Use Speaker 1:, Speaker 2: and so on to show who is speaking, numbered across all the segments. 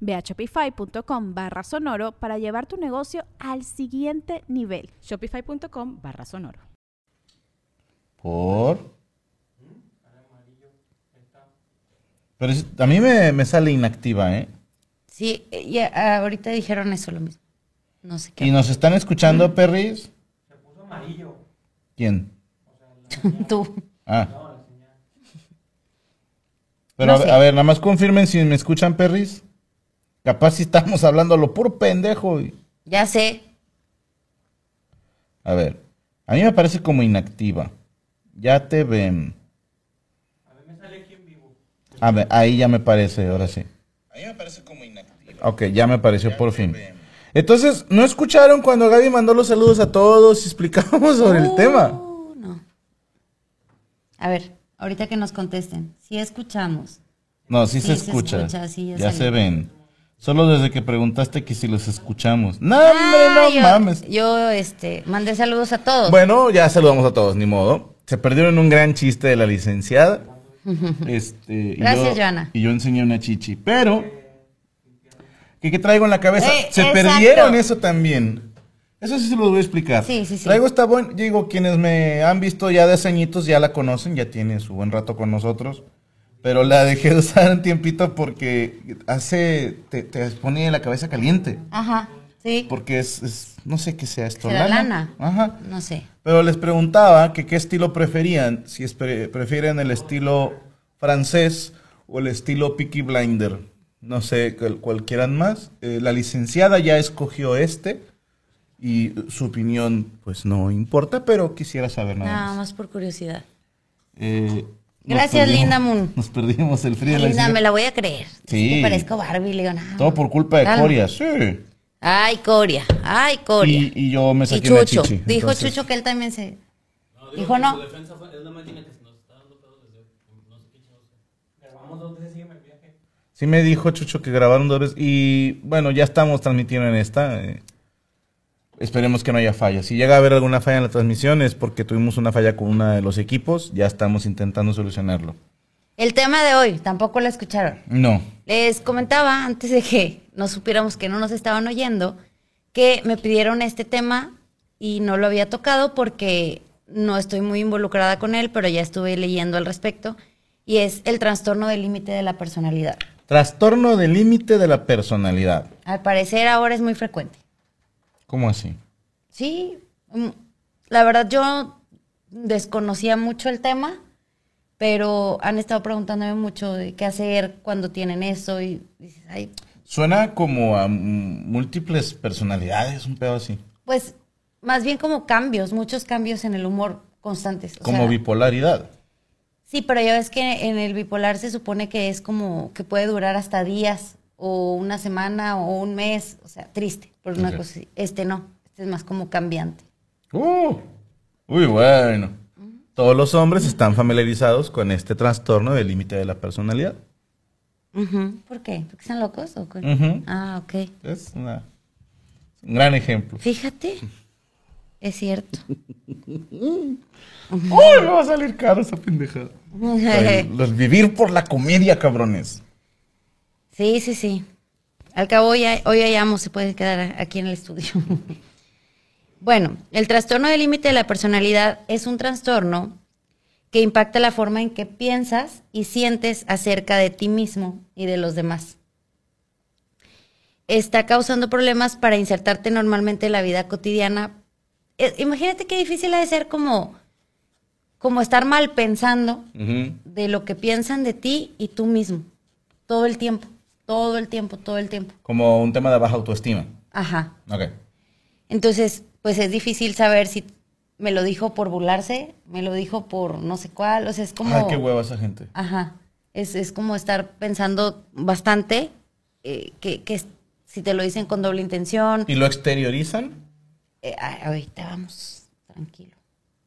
Speaker 1: Ve a shopify.com barra sonoro para llevar tu negocio al siguiente nivel.
Speaker 2: Shopify.com barra sonoro.
Speaker 3: ¿Por? Pero es- a mí me, me sale inactiva, ¿eh?
Speaker 4: Sí, y a- ahorita dijeron eso lo mismo. No sé
Speaker 3: ¿Y
Speaker 4: qué.
Speaker 3: nos están escuchando, perris? ¿Quién?
Speaker 4: Tú.
Speaker 3: Ah. Pero
Speaker 4: No
Speaker 3: a,
Speaker 4: sé.
Speaker 3: a ver, nada más confirmen si me escuchan, perris. Capaz si estamos hablando a lo puro pendejo. y-
Speaker 4: Ya sé.
Speaker 3: A ver, a mí me parece como inactiva. Ya te ven. A ver, ahí ya me parece, ahora sí. A mí me parece como inactiva. Ok, ya me pareció por fin. Entonces, ¿no escucharon cuando Gaby mandó los saludos a todos y explicábamos sobre el tema?
Speaker 4: Uh, no. A ver, ahorita que nos contesten. Sí escuchamos.
Speaker 3: No, sí,
Speaker 4: Sí,
Speaker 3: se
Speaker 4: se
Speaker 3: escucha.
Speaker 4: escucha, sí, ya
Speaker 3: ya se ven. Solo desde que preguntaste que si los escuchamos. No, hombre, no
Speaker 4: Ah, yo,
Speaker 3: mames.
Speaker 4: Yo, este, mandé saludos a todos.
Speaker 3: Bueno, ya saludamos a todos, ni modo. Se perdieron un gran chiste de la licenciada. Este, y
Speaker 4: Gracias,
Speaker 3: yo-
Speaker 4: Joana.
Speaker 3: Y yo enseñé una chichi. Pero, ¿qué, qué traigo en la cabeza?
Speaker 4: Eh,
Speaker 3: se
Speaker 4: exacto.
Speaker 3: perdieron eso también. Eso sí se los voy a explicar.
Speaker 4: Sí, sí, sí.
Speaker 3: Traigo esta buena, digo, quienes me han visto ya de hace añitos ya la conocen, ya tiene su buen rato con nosotros. Pero la dejé de usar un tiempito porque hace, te, te pone la cabeza caliente.
Speaker 4: Ajá, sí.
Speaker 3: Porque es, es- no sé qué sea esto.
Speaker 4: ¿Será lana?
Speaker 3: Ajá.
Speaker 4: No sé.
Speaker 3: Pero les preguntaba que qué estilo preferían, si es pre- prefieren el estilo francés o el estilo Peaky Blinder. No sé quieran más. Eh, la licenciada ya escogió este y su opinión pues no importa, pero quisiera saber nada
Speaker 4: Nada
Speaker 3: más.
Speaker 4: más por curiosidad.
Speaker 3: Eh,
Speaker 4: Gracias,
Speaker 3: perdimos-
Speaker 4: Linda Moon.
Speaker 3: Nos perdimos el frío de la
Speaker 4: Linda, me la voy a creer.
Speaker 3: Sí.
Speaker 4: Es que parezco Barbie, le digo, nada.
Speaker 3: Todo por culpa de
Speaker 4: Calma.
Speaker 3: Coria, sí.
Speaker 4: Ay, Coria. Ay, Coria.
Speaker 3: Y, y yo me
Speaker 4: Y
Speaker 3: saqué una
Speaker 4: Chucho.
Speaker 3: chichi.
Speaker 4: Dijo
Speaker 3: entonces-
Speaker 4: Chucho que él también se. Dijo no.
Speaker 3: Sí me dijo Chucho que grabaron dos veces y bueno, ya estamos transmitiendo en esta. eh, esperemos que no haya fallas. Si llega a haber alguna falla en la transmisión es porque tuvimos una falla con uno de los equipos, ya estamos intentando solucionarlo.
Speaker 4: El tema de hoy, tampoco lo escucharon.
Speaker 3: No.
Speaker 4: Les comentaba antes de que no supiéramos que no nos estaban oyendo, que me pidieron este tema y no lo había tocado porque no estoy muy involucrada con él, pero ya estuve leyendo al respecto. Y es el trastorno del límite de la personalidad.
Speaker 3: Trastorno de límite de la personalidad.
Speaker 4: Al parecer ahora es muy frecuente.
Speaker 3: ¿Cómo así?
Speaker 4: Sí, mm, la verdad yo desconocía mucho el tema, pero han estado preguntándome mucho de qué hacer cuando tienen eso y dices, ay,
Speaker 3: Suena como a múltiples personalidades, un pedo así.
Speaker 4: pues más bien como cambios, muchos cambios en el humor constantes. o
Speaker 3: Como
Speaker 4: sea,
Speaker 3: bipolaridad.
Speaker 4: Sí, pero ya ves que en el bipolar se supone que es como que puede durar hasta días o una semana o un mes, o sea, triste por una cosa así. Este no, este es más como cambiante.
Speaker 3: Uh, uy, bueno. Todos los hombres están familiarizados con este trastorno del límite de la personalidad.
Speaker 4: Ujú. ¿Por qué? ¿Porque están locos o. Ah, ok.
Speaker 3: Es una- un gran ejemplo.
Speaker 4: Fíjate, es cierto.
Speaker 3: ¡Uy! Me va a salir caro esa pendejada. Los vivir por la comedia, cabrones.
Speaker 4: Sí, sí, sí. Al cabo, hoy, hoy hallamos, se puede quedar aquí en el estudio. bueno, el trastorno del límite de la personalidad es un trastorno que impacta la forma en que piensas y sientes acerca de ti mismo y de los demás. Está causando problemas para insertarte normalmente en la vida cotidiana. Eh, imagínate qué difícil ha de ser como como estar mal pensando de lo que piensan de ti y tú mismo. Todo el tiempo, todo el tiempo, todo el tiempo.
Speaker 3: Como un tema de baja autoestima.
Speaker 4: Ajá.
Speaker 3: Ok.
Speaker 4: Entonces, pues es difícil saber si me lo dijo por burlarse, me lo dijo por no sé cuál, o sea, es como...
Speaker 3: Ay, qué hueva esa gente.
Speaker 4: Ajá. Es, es como estar pensando bastante eh, que, que si te lo dicen con doble intención.
Speaker 3: ¿Y lo exteriorizan?
Speaker 4: Eh, ahorita vamos, tranquilo.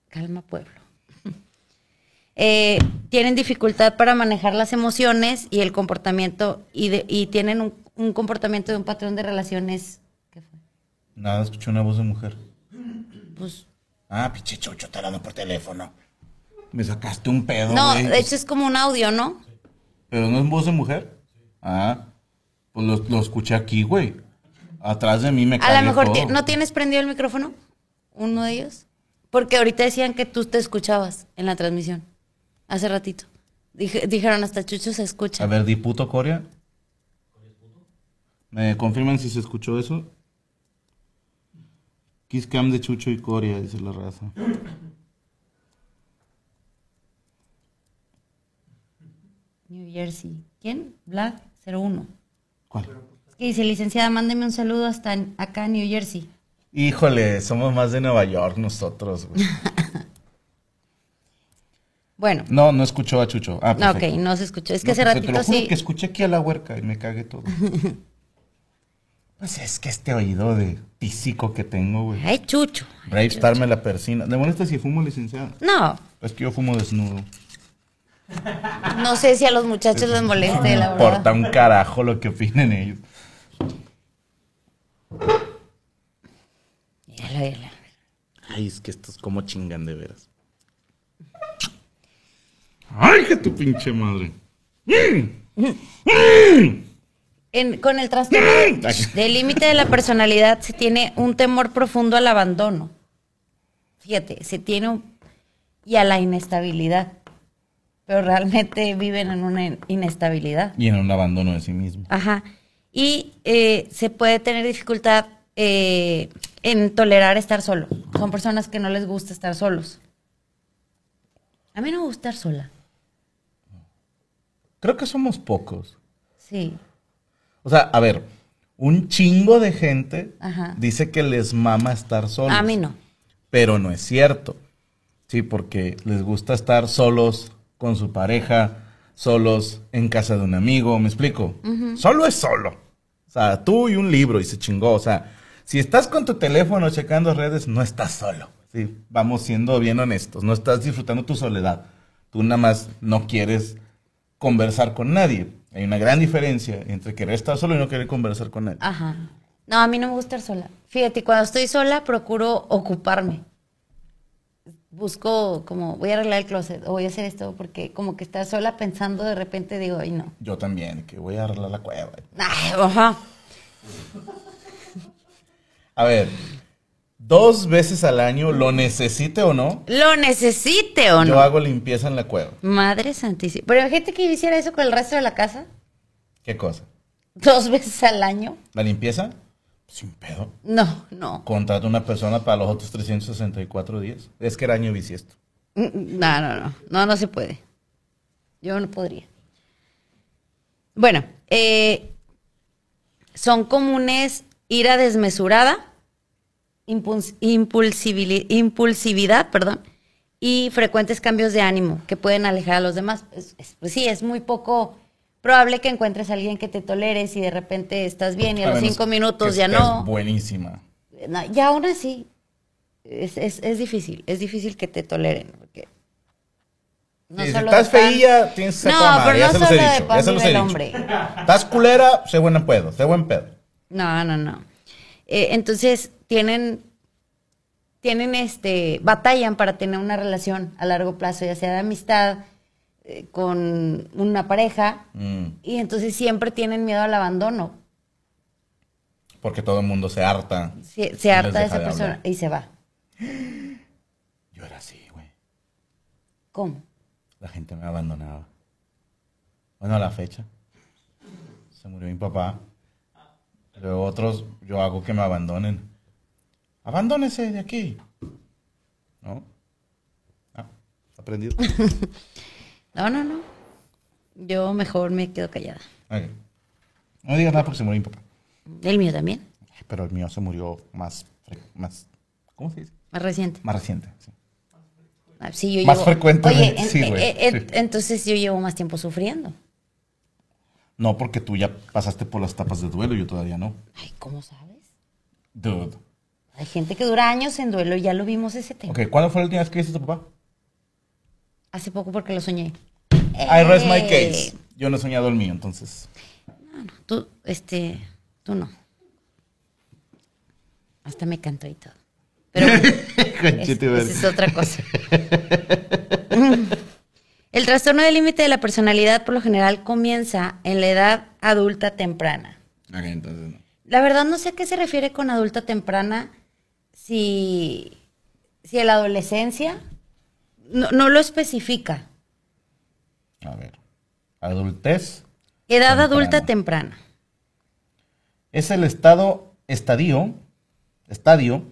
Speaker 4: Calma, pueblo. Eh, tienen dificultad para manejar las emociones y el comportamiento y, de- y tienen un, un comportamiento de un patrón de relaciones. ¿Qué fue?
Speaker 3: Nada, escuché una voz de mujer.
Speaker 4: Pues,
Speaker 3: Ah, pinche chucho, te hablando por teléfono. Me sacaste un pedo,
Speaker 4: no,
Speaker 3: güey.
Speaker 4: de hecho es como un audio, ¿no?
Speaker 3: ¿Pero no es voz de mujer? Ah, pues lo, lo escuché aquí, güey. Atrás de mí me
Speaker 4: A lo mejor
Speaker 3: todo.
Speaker 4: no tienes prendido el micrófono, uno de ellos. Porque ahorita decían que tú te escuchabas en la transmisión. Hace ratito. Dije- dijeron hasta Chucho se escucha.
Speaker 3: A ver, diputo Coria. ¿Me confirman si se escuchó eso? Kiss cam de Chucho y Coria, dice la raza.
Speaker 4: New Jersey. ¿Quién? Vlad 01.
Speaker 3: ¿Cuál?
Speaker 4: Es que dice, licenciada, mándeme un saludo hasta acá en New Jersey.
Speaker 3: Híjole, somos más de Nueva York nosotros, güey.
Speaker 4: Bueno,
Speaker 3: No, no escuchó a Chucho. Ah,
Speaker 4: no, ok,
Speaker 3: perfecto.
Speaker 4: no se escuchó. Es que
Speaker 3: No,
Speaker 4: hace
Speaker 3: pues,
Speaker 4: ratito
Speaker 3: Te lo juro
Speaker 4: sí.
Speaker 3: que escuché aquí a la huerca y me cagué todo. pues es que este oído de físico que tengo, güey.
Speaker 4: Ay, Chucho.
Speaker 3: Brave Star me la persina. ¿Le molesta si fumo, licenciada?
Speaker 4: No,
Speaker 3: Es que yo fumo desnudo.
Speaker 4: no sé si a los muchachos les moleste, la
Speaker 3: Importa
Speaker 4: verdad.
Speaker 3: un carajo lo que opinen ellos.
Speaker 4: Míralo, míralo.
Speaker 3: Ay, es que estos como chingan de veras. Ay, que tu pinche madre.
Speaker 4: En- con el trastorno del límite de la personalidad se tiene un temor profundo al abandono. Fíjate, se tiene un... y a la inestabilidad. Pero realmente viven en una in- inestabilidad.
Speaker 3: Y en un abandono de sí mismo.
Speaker 4: Ajá. Y eh, se puede tener dificultad eh, en tolerar estar solo. Son personas que no les gusta estar solos. A mí no me gusta estar sola.
Speaker 3: Creo que somos pocos.
Speaker 4: Sí.
Speaker 3: O sea, a ver, un chingo de gente
Speaker 4: Ajá.
Speaker 3: dice que les mama estar solos.
Speaker 4: A mí no.
Speaker 3: Pero no es cierto. Sí, porque les gusta estar solos con su pareja, solos en casa de un amigo, ¿me explico? Solo es solo. O sea, tú y un libro y se chingó. O sea, si estás con tu teléfono checando redes, no estás solo. Sí, vamos siendo bien honestos. No estás disfrutando tu soledad. Tú nada más no quieres conversar con nadie. Hay una gran diferencia entre querer estar solo y no querer conversar con nadie.
Speaker 4: Ajá. No, a mí no me gusta estar sola. Fíjate, cuando estoy sola procuro ocuparme. Busco como, voy a arreglar el closet o voy a hacer esto porque como que estar sola pensando de repente digo, ay no.
Speaker 3: Yo también, que voy a arreglar la cueva.
Speaker 4: Ay, ajá.
Speaker 3: A ver, dos veces al año, lo necesite o no,
Speaker 4: Lo necesite o no.
Speaker 3: yo hago limpieza en la cueva.
Speaker 4: Madre santísima. Pero hay gente que hiciera eso con el resto de la casa.
Speaker 3: ¿Qué cosa?
Speaker 4: Dos veces al año.
Speaker 3: ¿La limpieza? Sin pedo.
Speaker 4: No, no.
Speaker 3: Contrata una persona para los otros 364 días. Es que era año bisiesto.
Speaker 4: Mm, No, no, no. No, no se puede. Yo no podría. Bueno, eh, son comunes ira desmesurada, impulsividad, perdón, y frecuentes cambios de ánimo que pueden alejar a los demás. Es- es- pues sí, es muy poco probable que encuentres a alguien que te toleres y de repente estás bien y a, los cinco minutos ya no.
Speaker 3: buenísima.
Speaker 4: No, y aún así, es, es, es difícil, es difícil que te toleren. Porque no
Speaker 3: si
Speaker 4: solo
Speaker 3: estás
Speaker 4: están-
Speaker 3: feilla, tienes que ser
Speaker 4: No,
Speaker 3: toda madre,
Speaker 4: pero
Speaker 3: ya
Speaker 4: no
Speaker 3: se los he
Speaker 4: solo de
Speaker 3: dicho. Ya
Speaker 4: pan
Speaker 3: se los he
Speaker 4: vive el
Speaker 3: dicho.
Speaker 4: hombre.
Speaker 3: Estás culera, sé buen pedo, sé buen pedo.
Speaker 4: No, no, no. Eh, entonces, tienen, tienen este, batallan para tener una relación a largo plazo, ya sea de amistad, eh, con una pareja,
Speaker 3: Mm,
Speaker 4: y entonces siempre tienen miedo al abandono.
Speaker 3: porque todo el mundo se harta.
Speaker 4: Se, harta de esa
Speaker 3: de
Speaker 4: persona
Speaker 3: hablar.
Speaker 4: y se va.
Speaker 3: Yo era así, güey.
Speaker 4: ¿Cómo?
Speaker 3: La gente me abandonaba. Bueno, a la fecha. Se murió mi papá. Otros, yo hago que me abandonen. Abandónese de aquí. ¿No? Ah, aprendido?
Speaker 4: No, no, no. Yo mejor me quedo callada.
Speaker 3: No digas nada porque se murió mi papá.
Speaker 4: El mío también,
Speaker 3: Pero el mío se murió más, más ¿cómo se dice?
Speaker 4: más reciente.
Speaker 3: Más reciente. sí.
Speaker 4: Ah, sí, yo
Speaker 3: Más
Speaker 4: llevo-
Speaker 3: frecuentemente,
Speaker 4: Oye, en-
Speaker 3: sí, güey, sí.
Speaker 4: entonces yo llevo más tiempo sufriendo.
Speaker 3: No, porque tú ya pasaste por las etapas de duelo, yo todavía no.
Speaker 4: Ay, ¿cómo sabes?
Speaker 3: Dude.
Speaker 4: Hay gente que dura años en duelo, ya lo vimos ese tema.
Speaker 3: Ok, ¿cuándo fue la última vez que viste a tu papá?
Speaker 4: Hace poco porque lo soñé.
Speaker 3: I rest my
Speaker 4: Eh,
Speaker 3: case. Yo no he soñado el mío, entonces.
Speaker 4: No, no, tú, este, tú no. Hasta me cantó y todo. Pero
Speaker 3: y
Speaker 4: esa es otra cosa. El trastorno del límite de la personalidad por lo general comienza en la edad adulta temprana.
Speaker 3: Ok, entonces no.
Speaker 4: La verdad no sé a qué se refiere con adulta temprana, si, si en la adolescencia, no, no lo especifica.
Speaker 3: A ver. Adultez
Speaker 4: Edad
Speaker 3: Temprana.
Speaker 4: adulta temprana.
Speaker 3: es el estado, estadio, estadio.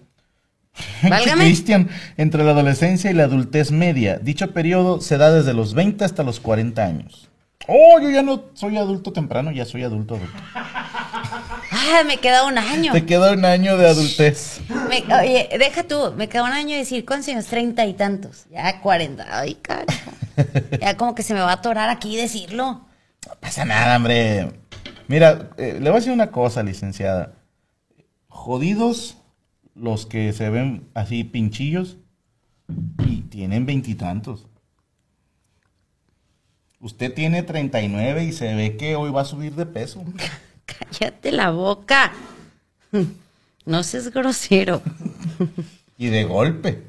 Speaker 3: Cristian, entre la adolescencia y la adultez media. Dicho periodo se da desde los 20 hasta los 40 años. Oh, yo ya no soy adulto temprano, ya soy adulto adulto.
Speaker 4: Ah, me queda un año.
Speaker 3: Te queda un año de adultez.
Speaker 4: Me- oye, deja tú, me queda un año de decir cuántos años, treinta y tantos. Ya cuarenta. Ay, carajo. Ya como que se me va a atorar aquí decirlo.
Speaker 3: No pasa nada, hombre. Mira, eh, le voy a decir una cosa, licenciada. Jodidos los que se ven así pinchillos y tienen veintitantos. Usted tiene 39 y se ve que hoy va a subir de peso.
Speaker 4: Cállate la boca. No seas grosero.
Speaker 3: Y de golpe.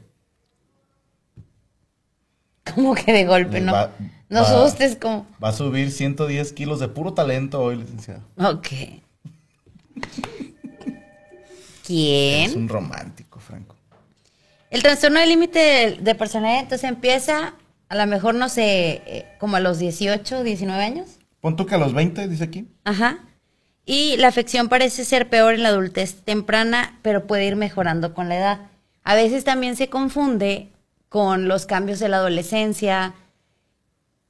Speaker 4: Como que de golpe, ¿no?
Speaker 3: Va-
Speaker 4: no asustes como.
Speaker 3: Va a subir 110 kilos de puro talento hoy, licenciada.
Speaker 4: Ok.
Speaker 3: Es un romántico, Franco.
Speaker 4: El trastorno del límite de, de personalidad entonces empieza a lo mejor, no sé, eh, como a los 18, 19 años.
Speaker 3: Pon tú que a los 20, dice aquí.
Speaker 4: Ajá. Y la afección parece ser peor en la adultez temprana, pero puede ir mejorando con la edad. A veces también se confunde con los cambios de la adolescencia,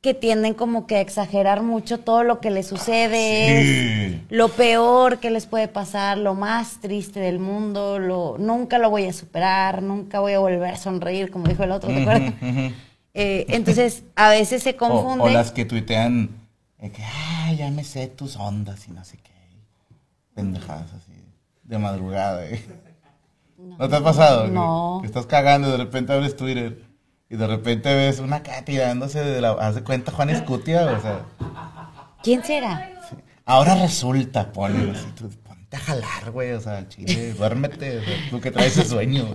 Speaker 4: que tienden como que a exagerar mucho todo lo que les sucede,
Speaker 3: Sí.
Speaker 4: lo peor que les puede pasar, lo más triste del mundo, lo nunca lo voy a superar, nunca voy a volver a sonreír, como dijo el otro, ¿te acuerdas? Eh, entonces, a veces se confunde.
Speaker 3: o las que tuitean eh, que, ah, ya me sé tus ondas y no sé qué. Pendejadas así, de madrugada. eh. ¿No, te ha pasado? Que-
Speaker 4: No.
Speaker 3: Que, estás cagando y de repente abres Twitter y de repente ves una acá tirándose de la... Haz de cuenta Juan Escutia, o sea...
Speaker 4: ¿Quién será?
Speaker 3: Ahora resulta, ponle así, tú, ponte a jalar, güey, o sea, chile, duérmete, o sea, tú que traes ese sueño.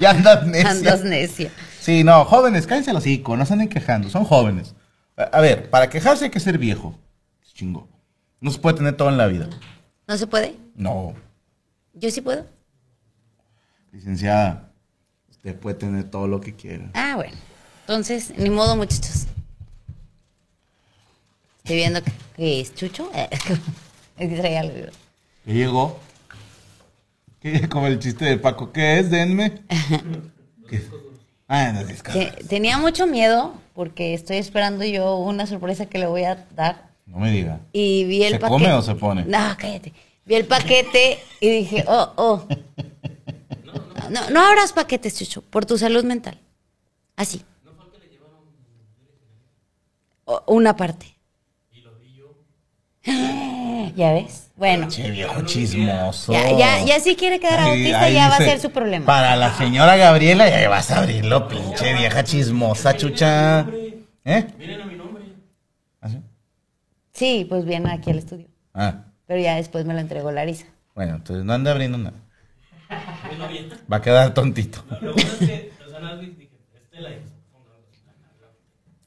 Speaker 3: ya andas necia.
Speaker 4: Andas necia.
Speaker 3: Sí, no, jóvenes, cállense los hocico, no se anden quejando, son jóvenes. A, a ver, para quejarse hay que ser viejo. Es chingo. No se puede tener todo en la vida.
Speaker 4: ¿No se puede?
Speaker 3: No,
Speaker 4: Yo sí puedo.
Speaker 3: Licenciada, usted puede tener todo lo que quiera.
Speaker 4: Ah, bueno. Entonces, ni modo, muchachos. Estoy viendo que, que es Chucho. Es que traía algo.
Speaker 3: ¿Qué llegó? ¿Qué? Como el chiste de Paco, ¿qué es? Denme. ¿Qué? Ah, no.
Speaker 4: Te- Tenía mucho miedo porque estoy esperando yo una sorpresa que le voy a dar.
Speaker 3: No me diga.
Speaker 4: Y vi el
Speaker 3: ¿Se
Speaker 4: paquete.
Speaker 3: come o se pone?
Speaker 4: No, cállate. Vi el paquete y dije, oh, oh. No, no abras paquetes, Chucho, por tu salud mental. Así. O- una parte. ¿Ya ves? Bueno.
Speaker 3: Che, viejo chismoso.
Speaker 4: Ya, ya, ya si quiere quedar autista, ya va a ser su problema.
Speaker 3: Para la señora Gabriela, ya vas a abrirlo, pinche vieja chismosa, chucha. ¿Eh?
Speaker 5: Miren a mi nombre.
Speaker 3: ¿Ah, sí?
Speaker 4: Sí, pues viene aquí al estudio.
Speaker 3: Ah,
Speaker 4: Pero ya después me lo entregó Larisa.
Speaker 3: bueno, entonces no ande abriendo nada. Va a quedar tontito.
Speaker 5: Lo bueno es que, o sea, nada más dije,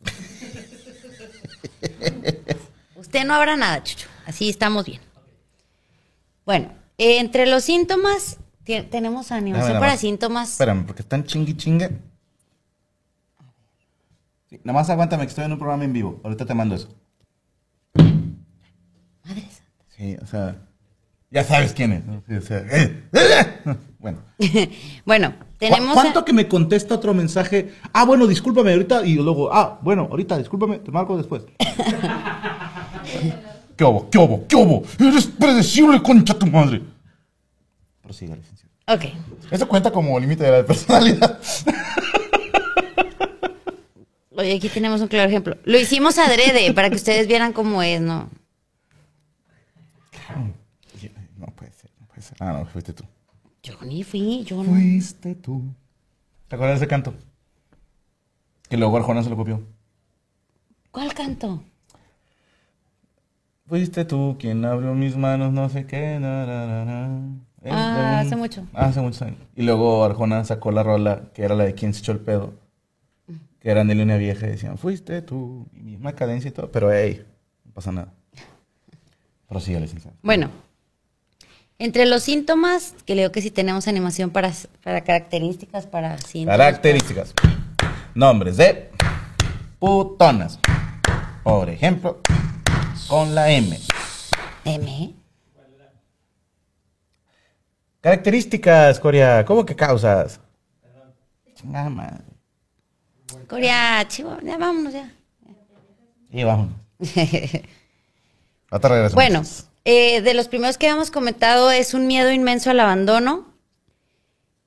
Speaker 4: Usted no habrá nada, Chucho. Así estamos bien. Bueno, eh, entre los síntomas, tenemos animación para
Speaker 3: más.
Speaker 4: síntomas.
Speaker 3: Espérame, porque están chingui chingue. Sí, nada más aguántame que estoy en un programa en vivo. Ahorita te mando eso.
Speaker 4: Madre santa.
Speaker 3: Sí, o sea. Ya sabes quién es. ¿no? Sí, o sea, eh, eh. Bueno.
Speaker 4: Bueno, tenemos...
Speaker 3: ¿Cu- ¿Cuánto que me contesta otro mensaje? Ah, bueno, discúlpame ahorita. Y luego, ah, bueno, ahorita, discúlpame, te marco después. ¿Qué hubo? ¿Qué hubo? ¿Qué hubo? Eres predecible, concha tu madre. Prosiga, licenciado.
Speaker 4: Ok.
Speaker 3: Eso cuenta como límite de la personalidad.
Speaker 4: Oye, aquí tenemos un claro ejemplo. Lo hicimos adrede para que ustedes vieran cómo es, ¿no?
Speaker 3: Puede Ah, no, fuiste tú.
Speaker 4: Yo ni fui, yo no.
Speaker 3: Fuiste tú. ¿Te acuerdas de ese canto? Que luego Arjona se lo copió.
Speaker 4: ¿Cuál canto?
Speaker 3: Fuiste tú quien abrió mis manos, no sé qué. na, na, na, na. Es
Speaker 4: Ah,
Speaker 3: de un-
Speaker 4: hace mucho.
Speaker 3: Hace muchos años. Y luego Arjona sacó la rola, que era la de quien se echó el pedo. Que era de línea vieja y decían, fuiste tú. Y misma cadencia y todo. Pero, hey, no pasa nada. Prosigue, licenciado.
Speaker 4: Bueno, entre los síntomas, que leo que si tenemos animación para, para características, para síntomas.
Speaker 3: Características. Nombres de putonas. Por ejemplo, con la M.
Speaker 4: M.
Speaker 3: Características, Coria. ¿Cómo que causas? Chingada madre.
Speaker 4: Corea, chivo, ya vámonos ya.
Speaker 3: Y vámonos. Ahorita regresamos.
Speaker 4: Bueno, eh, de los primeros que habíamos comentado es un miedo inmenso al abandono.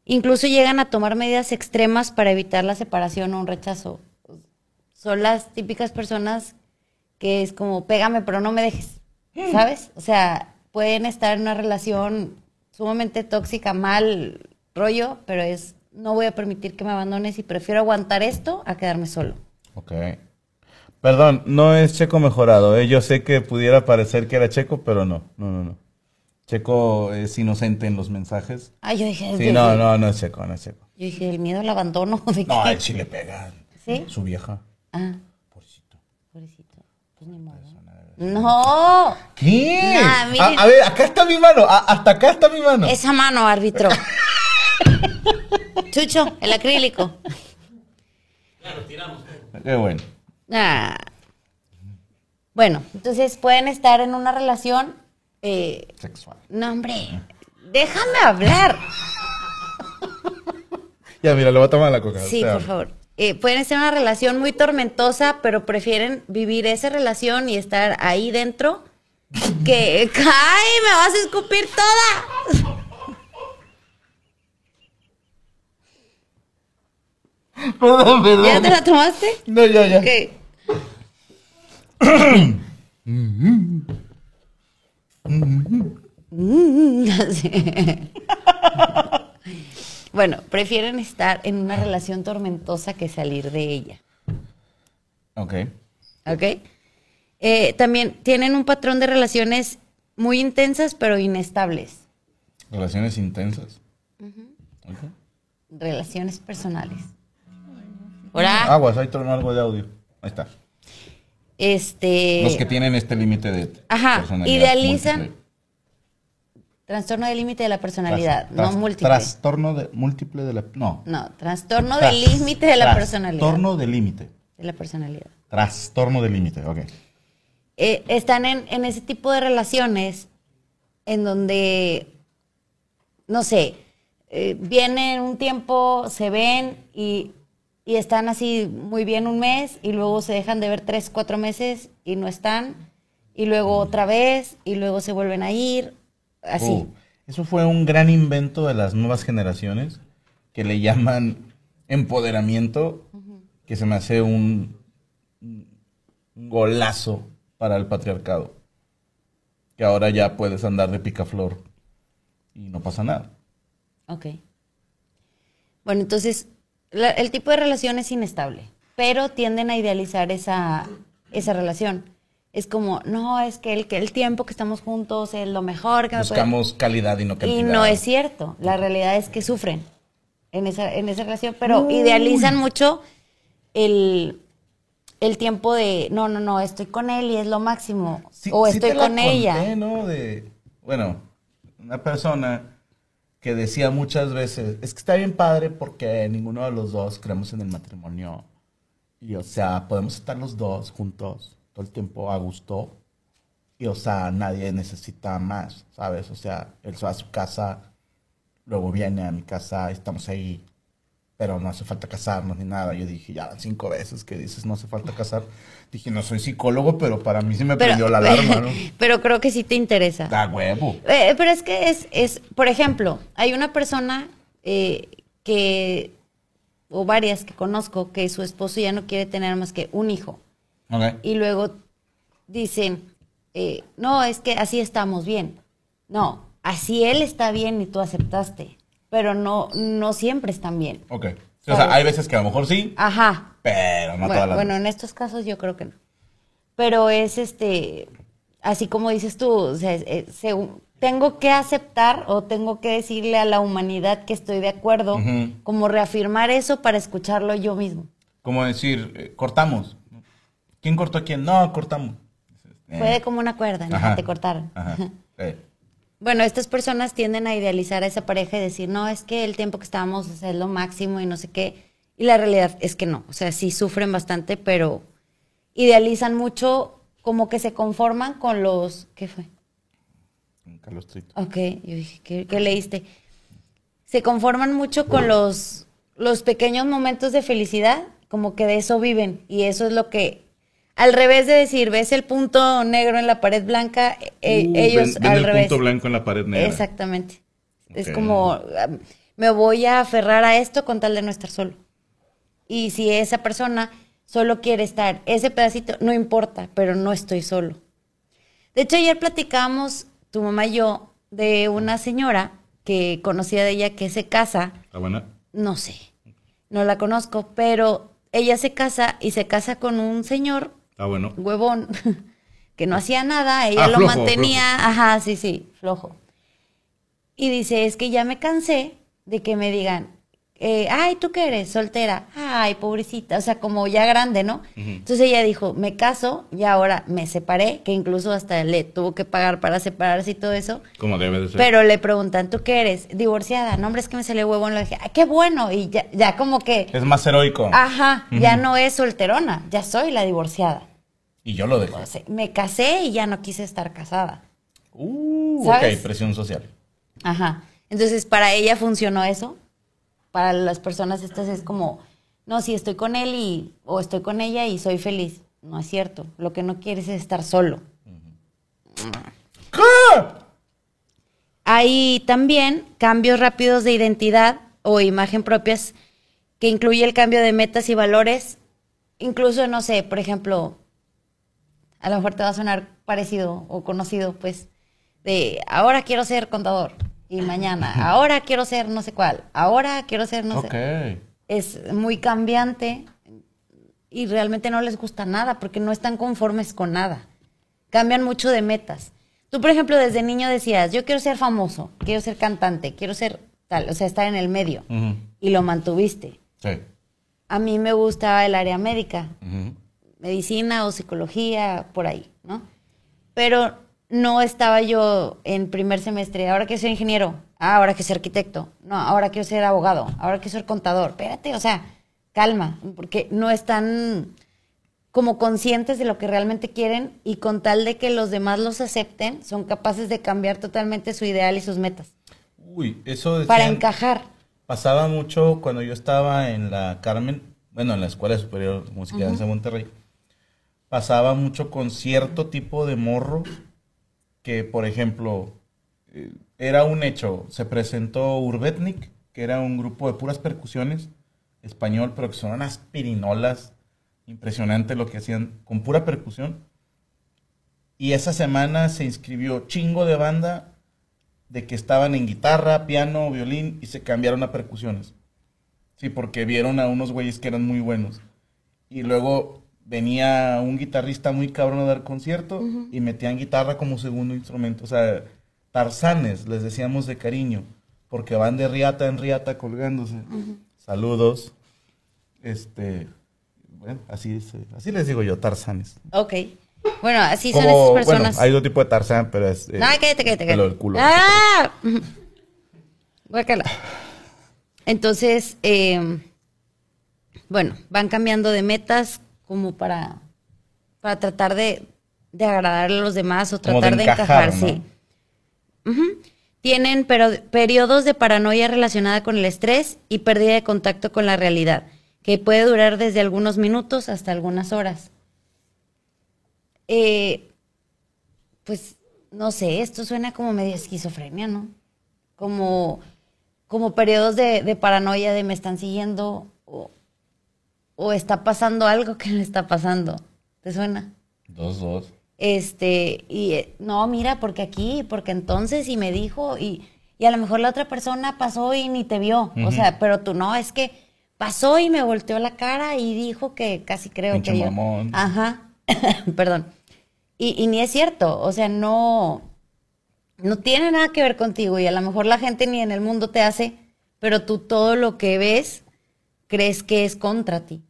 Speaker 4: Incluso llegan a tomar medidas extremas para evitar la separación o un rechazo. Son las típicas personas que es como, pégame, pero no me dejes. ¿Sabes? O sea, pueden estar en una relación sumamente tóxica, mal rollo, pero es, no voy a permitir que me abandones y prefiero aguantar esto a quedarme solo.
Speaker 3: Ok. Perdón, no es Checo mejorado. ¿eh? Yo sé que pudiera parecer que era Checo, pero no. No, no, no. Checo es inocente en los mensajes.
Speaker 4: Ah, yo dije,
Speaker 3: Sí, no, no, no es Checo, no es Checo.
Speaker 4: Yo dije, el miedo al abandono. ¿de
Speaker 3: No, a él sí le pega.
Speaker 4: ¿Sí?
Speaker 3: Su vieja.
Speaker 4: Ah,
Speaker 3: Pobrecito.
Speaker 4: pobrecito. Pues ni modo. No,
Speaker 3: ¿Qué?
Speaker 4: Nah,
Speaker 3: a, ver, acá está mi mano. a- hasta acá está mi mano.
Speaker 4: esa mano, árbitro. Chucho, el acrílico.
Speaker 3: Qué bueno.
Speaker 4: Ah. Bueno, entonces pueden estar en una relación. eh,
Speaker 3: Sexual.
Speaker 4: no, hombre, déjame hablar.
Speaker 3: Ya, mira, le voy a tomar la coca.
Speaker 4: Sí, por
Speaker 3: amo.
Speaker 4: favor. Eh, pueden estar en una relación muy tormentosa, pero prefieren vivir esa relación y estar ahí dentro. Que, ¡ay! ¡Me vas a escupir toda!
Speaker 3: Perdón, perdón.
Speaker 4: ¿Ya te la tomaste?
Speaker 3: No, ya, ya.
Speaker 4: Ok. Bueno, prefieren estar en una relación tormentosa que salir de ella.
Speaker 3: Ok.
Speaker 4: ¿Ok? Eh, también tienen un patrón de relaciones muy intensas pero inestables.
Speaker 3: Relaciones intensas. Ok.
Speaker 4: Relaciones personales. Ahora,
Speaker 3: Aguas, ahí tronó algo de audio. Ahí está.
Speaker 4: este.
Speaker 3: Los que tienen este límite de
Speaker 4: Ajá, idealizan
Speaker 3: múltiple.
Speaker 4: Trastorno del límite de la personalidad,
Speaker 3: Tras-
Speaker 4: no múltiple.
Speaker 3: Trastorno de múltiple de la. No.
Speaker 4: No, trastorno
Speaker 3: Tras-
Speaker 4: del límite de la personalidad.
Speaker 3: Trastorno de límite.
Speaker 4: De la personalidad.
Speaker 3: Trastorno de límite, ok.
Speaker 4: Eh, están en, en ese tipo de relaciones en donde, no sé, eh, vienen un tiempo, se ven y, y están así muy bien un mes y luego se dejan de ver tres, cuatro meses y no están y luego otra vez y luego se vuelven a ir, así.
Speaker 3: Uh, eso fue un gran invento de las nuevas generaciones que le llaman empoderamiento, que se me hace un, un golazo para el patriarcado. Que ahora ya puedes andar de picaflor y no pasa nada.
Speaker 4: Ok. Bueno, entonces, la- el tipo de relación es inestable, pero tienden a idealizar esa, esa relación. Es como, no, es que el, que el tiempo que estamos juntos es lo mejor que puede-
Speaker 3: Buscamos calidad y no cantidad.
Speaker 4: Y no es cierto. La realidad es que sufren en esa, en esa relación, pero idealizan mucho el, el tiempo de, no, no, no, estoy con él y es lo máximo.
Speaker 3: Sí-
Speaker 4: o
Speaker 3: sí
Speaker 4: estoy
Speaker 3: te la
Speaker 4: con
Speaker 3: conté,
Speaker 4: ella.
Speaker 3: ¿no? De, bueno, una persona que decía muchas veces, es que está bien padre porque ninguno de los dos creemos en el matrimonio. Y o sea, podemos estar los dos juntos todo el tiempo a gusto. Y, o sea, nadie necesita más, ¿sabes? O sea, él va a su casa, luego viene a mi casa, estamos ahí, pero no hace falta casarnos ni nada. Yo dije, ya cinco veces que dices no hace falta casar. Dije, no soy psicólogo, pero para mí sí me prendió la alarma, ¿no?
Speaker 4: pero creo que sí te interesa.
Speaker 3: Da huevo.
Speaker 4: Eh, pero es que es, es, por ejemplo, hay una persona eh, que, o varias que conozco, que su esposo ya no quiere tener más que un hijo.
Speaker 3: Ok.
Speaker 4: Y luego dicen, eh, no, es que así estamos bien. No, así él está bien y tú aceptaste. Pero no, no siempre están bien.
Speaker 3: Ok. O sea, hay veces que a lo mejor sí,
Speaker 4: Ajá.
Speaker 3: Pero no
Speaker 4: bueno,
Speaker 3: todas las
Speaker 4: bueno, en estos casos yo creo que no. Pero es este, así como dices tú, o sea, es- es- según- tengo que aceptar o tengo que decirle a la humanidad que estoy de acuerdo, como reafirmar eso para escucharlo yo mismo.
Speaker 3: Como decir, eh, cortamos. ¿Quién cortó a quién? No, cortamos. Eh,
Speaker 4: Fue como una cuerda, ¿no?
Speaker 3: ajá,
Speaker 4: te cortaron.
Speaker 3: Ajá. Eh,
Speaker 4: Bueno, estas personas tienden a idealizar a esa pareja y decir, no, es que el tiempo que estábamos o sea, es lo máximo y no sé qué. Y la realidad es que no. O sea, sí sufren bastante, pero idealizan mucho, como que se conforman con los. ¿Qué fue?
Speaker 3: Carlos Trito.
Speaker 4: Ok, yo dije, ¿qué, qué leíste? Se conforman mucho con los, los pequeños momentos de felicidad, como que de eso viven. Y eso es lo que, al revés de decir, ves el punto negro en la pared blanca, e-
Speaker 3: Uh,
Speaker 4: ellos
Speaker 3: ven- ven
Speaker 4: al
Speaker 3: el
Speaker 4: revés.
Speaker 3: punto blanco en la pared negra.
Speaker 4: Exactamente. Es como, me voy a aferrar a esto con tal de no estar solo. Y si esa persona solo quiere estar ese pedacito, no importa, pero no estoy solo. De hecho, ayer platicábamos, tu mamá y yo, de una señora que conocía de ella que se casa,
Speaker 3: ¿Está buena?
Speaker 4: no sé, no la conozco, pero ella se casa y se casa con un señor
Speaker 3: Está bueno.
Speaker 4: huevón que no hacía nada, ella
Speaker 3: Ah,
Speaker 4: lo
Speaker 3: flojo,
Speaker 4: mantenía, ajá, sí, sí, flojo. Y dice, es que ya me cansé de que me digan, eh, ay, ¿tú qué eres? Soltera. Ay, pobrecita, o sea, como ya grande, ¿no? Entonces ella dijo, me caso y ahora me separé, que incluso hasta le tuvo que pagar para separarse y todo eso.
Speaker 3: Como debe de ser.
Speaker 4: Pero le preguntan, ¿tú qué eres? Divorciada. No, hombre, es que me salió huevón. Le dije, ay, qué bueno. Y ya, ya como que,
Speaker 3: Es más heroico.
Speaker 4: ajá, ya no es solterona, ya soy la divorciada.
Speaker 3: Y yo lo dejé.
Speaker 4: O sea, me casé y ya no quise estar casada.
Speaker 3: Uh,
Speaker 4: ¿Sabes?
Speaker 3: ok, presión social.
Speaker 4: Ajá. Entonces, para ella funcionó eso. Para las personas estas es como, no, si estoy con él y, o estoy con ella y soy feliz. No es cierto. Lo que no quieres es estar solo.
Speaker 3: ¿Qué?
Speaker 4: Hay también cambios rápidos de identidad o imagen propias que incluye el cambio de metas y valores. Incluso, no sé, por ejemplo, a lo mejor te va a sonar parecido o conocido, pues, de ahora quiero ser contador y mañana, ahora quiero ser no sé cuál, ahora quiero ser no
Speaker 3: ok.
Speaker 4: sé. Es muy cambiante y realmente no les gusta nada porque no están conformes con nada. Cambian mucho de metas. Tú, por ejemplo, desde niño decías, yo quiero ser famoso, quiero ser cantante, quiero ser tal, o sea, estar en el medio. Y lo mantuviste.
Speaker 3: Sí.
Speaker 4: A mí me gustaba el área médica, medicina o psicología, por ahí, ¿no? Pero no estaba yo en primer semestre, ahora quiero ser ingeniero, ah, ahora quiero ser arquitecto, no, ahora quiero ser abogado, ahora quiero ser contador. Espérate, o sea, calma, porque no están como conscientes de lo que realmente quieren y con tal de que los demás los acepten, son capaces de cambiar totalmente su ideal y sus metas
Speaker 3: Uy, eso
Speaker 4: para
Speaker 3: decían-
Speaker 4: encajar.
Speaker 3: Pasaba mucho cuando yo estaba en la Carmen, bueno, en la Escuela Superior de Música de Monterrey. Pasaba mucho con cierto tipo de morro que, por ejemplo, eh, era un hecho. Se presentó Urbetnik, que era un grupo de puras percusiones, español, pero que son unas pirinolas. Impresionante lo que hacían con pura percusión. Y esa semana se inscribió chingo de banda de que estaban en guitarra, piano, violín y se cambiaron a percusiones. Sí, porque vieron a unos güeyes que eran muy buenos. Y luego venía un guitarrista muy cabrón a dar concierto y metían guitarra como segundo instrumento. O sea, tarzanes, les decíamos de cariño, porque van de riata en riata colgándose. Saludos. Este, bueno, así, así les digo yo, tarzanes.
Speaker 4: Ok. Bueno, así son
Speaker 3: Como,
Speaker 4: esas
Speaker 3: bueno,
Speaker 4: personas.
Speaker 3: hay dos tipos de tarzán, pero es... eh,
Speaker 4: No, cállate, cállate,
Speaker 3: pelo
Speaker 4: cállate.
Speaker 3: del culo.
Speaker 4: ¡Ah! Guácala. Entonces, eh, bueno, van cambiando de metas como para, para tratar de, de agradarle a los demás o
Speaker 3: de
Speaker 4: tratar de encajar,
Speaker 3: encajar, ¿no?
Speaker 4: sí. Ujú. Tienen pero, periodos de paranoia relacionada con el estrés y pérdida de contacto con la realidad, que puede durar desde algunos minutos hasta algunas horas. Eh, pues, no sé, esto suena como medio esquizofrenia, ¿no? Como, como periodos de, de paranoia de me están siguiendo o, está pasando algo que le está pasando. ¿Te suena?
Speaker 3: Dos, dos.
Speaker 4: Este, y eh, no, mira, porque aquí, porque entonces, y me dijo, y, y a lo mejor la otra persona pasó y ni te vio. O sea, pero tú no, es que pasó y me volteó la cara y dijo que casi creo
Speaker 3: Pinche
Speaker 4: que yo.
Speaker 3: mamón.
Speaker 4: Ajá, perdón. Y, y ni es cierto, o sea, no, no tiene nada que ver contigo y a lo mejor la gente ni en el mundo te hace, pero tú todo lo que ves crees que es contra ti.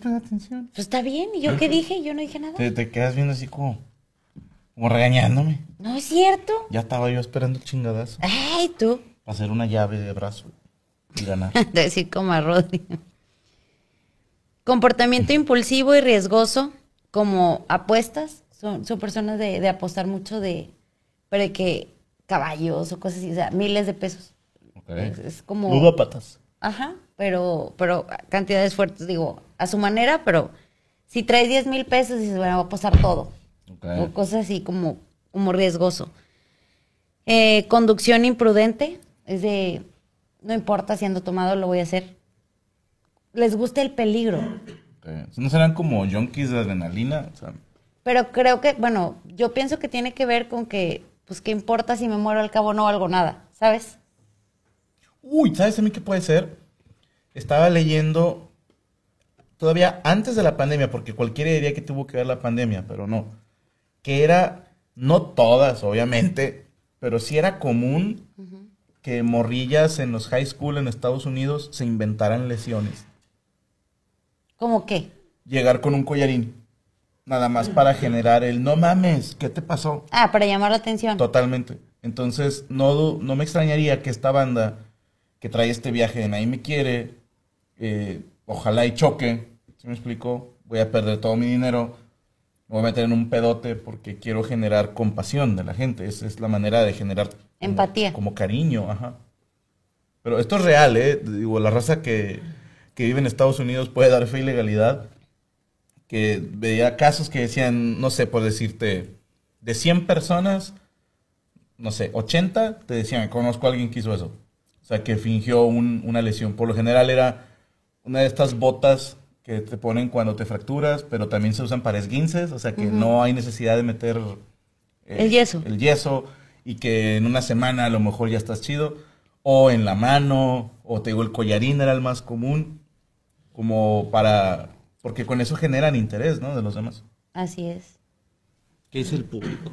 Speaker 3: Te atención.
Speaker 4: Pues está bien, ¿y yo qué dije? Yo no dije nada.
Speaker 3: Te, te quedas viendo así como, como regañándome.
Speaker 4: No es cierto.
Speaker 3: Ya estaba yo esperando el chingadazo.
Speaker 4: Ay, tú.
Speaker 3: Para hacer una llave de brazo y ganar.
Speaker 4: De decir como a Rodri. Comportamiento impulsivo y riesgoso, como apuestas. Son, son personas de, de apostar mucho de, pero de que caballos o cosas así, o sea, miles de pesos.
Speaker 3: Ok.
Speaker 4: Es, es como...
Speaker 3: Ludópatas.
Speaker 4: Ajá, pero, pero cantidades fuertes, digo, a su manera, pero si traes 10 mil pesos, dices, bueno, voy a apostar todo.
Speaker 3: Ok.
Speaker 4: O cosas así como, como riesgoso. Eh, conducción imprudente, es de, no importa si ando tomado, lo voy a hacer. Les gusta el peligro.
Speaker 3: ¿No serán como junkies de adrenalina? O sea,
Speaker 4: pero creo que, bueno, yo pienso que tiene que ver con que, pues, ¿qué importa si me muero al cabo no valgo nada? ¿Sabes?
Speaker 3: Uy, ¿sabes a mí qué puede ser? Estaba leyendo todavía antes de la pandemia, porque cualquiera diría que tuvo que ver la pandemia, pero no. Que era, no todas, obviamente, pero sí era común que morrillas en los high school en Estados Unidos se inventaran lesiones.
Speaker 4: ¿Cómo qué?
Speaker 3: Llegar con un collarín, nada más para generar el no mames, ¿qué te pasó?
Speaker 4: Ah, para llamar la atención.
Speaker 3: Totalmente. Entonces, no, no me extrañaría que esta banda que trae este viaje de Nadie me quiere, eh, ojalá y choque, ¿sí me explico? Voy a perder todo mi dinero, me voy a meter en un pedote porque quiero generar compasión de la gente. Esa es la manera de generar como-
Speaker 4: Empatía.
Speaker 3: Como, cariño, ajá. Pero esto es real, ¿eh? Digo, la raza que, que vive en Estados Unidos puede dar fe y legalidad. Que veía casos que decían, no sé, por decirte, de 100 personas, no sé, 80 te decían, conozco a alguien que hizo eso. O sea, que fingió un- una lesión. Por lo general era una de estas botas que te ponen cuando te fracturas, pero también se usan para esguinces, o sea que no hay necesidad de meter eh,
Speaker 4: El yeso.
Speaker 3: El yeso y que en una semana a lo mejor ya estás chido. O en la mano, o te digo, el collarín era el más común, como para... Porque con eso generan interés, ¿no? De los demás.
Speaker 4: Así es.
Speaker 3: ¿Qué dice el público?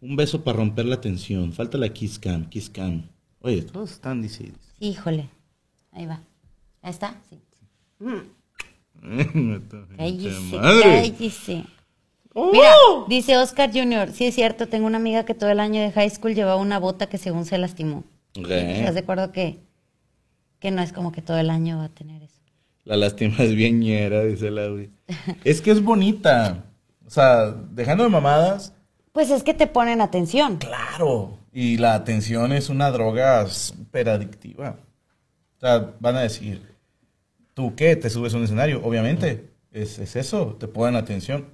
Speaker 3: Un beso para romper la tensión. Falta la kiss cam, kiss cam. Oye, todos están diciendo.
Speaker 4: Híjole. Ahí va. ¿Ahí está? Sí. Cállese, cállese. Mira, dice Oscar Jr., sí es cierto, tengo una amiga que todo el año de high school llevaba una bota que según se lastimó. ¿Estás de acuerdo que, que no es como que todo el año va a tener eso?
Speaker 3: La lástima es bien ñera, dice Lauri. es que es bonita. O sea, dejando de mamadas,
Speaker 4: Pues es que te ponen atención.
Speaker 3: claro. Y la atención es una droga súper adictiva. O sea, van a decir, ¿tú qué? ¿Te subes a un escenario? Obviamente, es, es eso, te ponen atención.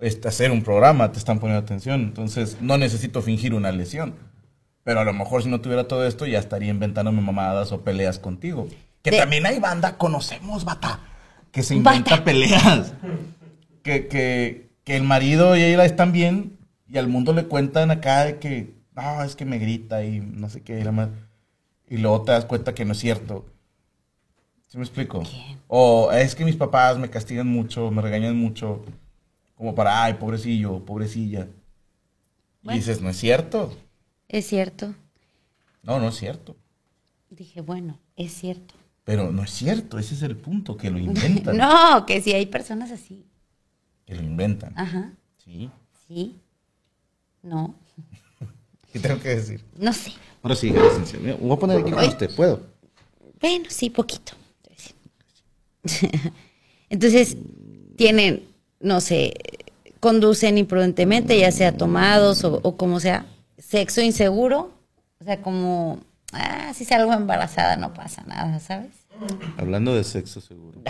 Speaker 3: Es hacer un programa, te están poniendo atención. Entonces, no necesito fingir una lesión. Pero a lo mejor si no tuviera todo esto, ya estaría inventándome mamadas o peleas contigo. Que
Speaker 4: De-
Speaker 3: también hay banda, conocemos, bata, que se inventa
Speaker 4: Bata.
Speaker 3: peleas. Que, que, que el marido y ella están bien y al mundo le cuentan acá de que, no, es que me grita y no sé qué, y la madre. Y luego te das cuenta que no es cierto. ¿Sí me explico? O es que mis papás me castigan mucho, me regañan mucho, como para, ay, pobrecillo, pobrecilla.
Speaker 4: Bueno.
Speaker 3: Y dices, no es cierto.
Speaker 4: Es cierto.
Speaker 3: No, no es cierto.
Speaker 4: Dije, bueno, es cierto.
Speaker 3: Pero no es cierto, ese es el punto, que lo inventan.
Speaker 4: No, que si hay personas así.
Speaker 3: Que lo inventan.
Speaker 4: Ajá,
Speaker 3: Sí.
Speaker 4: sí. No,
Speaker 3: ¿Qué tengo que decir?
Speaker 4: no sé.
Speaker 3: Ahora sí, licencia. Mira, Voy a poner aquí con usted, ¿puedo?
Speaker 4: Bueno, sí, poquito. Entonces, tienen, no sé, conducen imprudentemente, ya sea tomados o, o como sea, sexo inseguro, o sea, como, ah, si salgo embarazada no pasa nada, ¿sabes?
Speaker 3: Hablando de sexo seguro.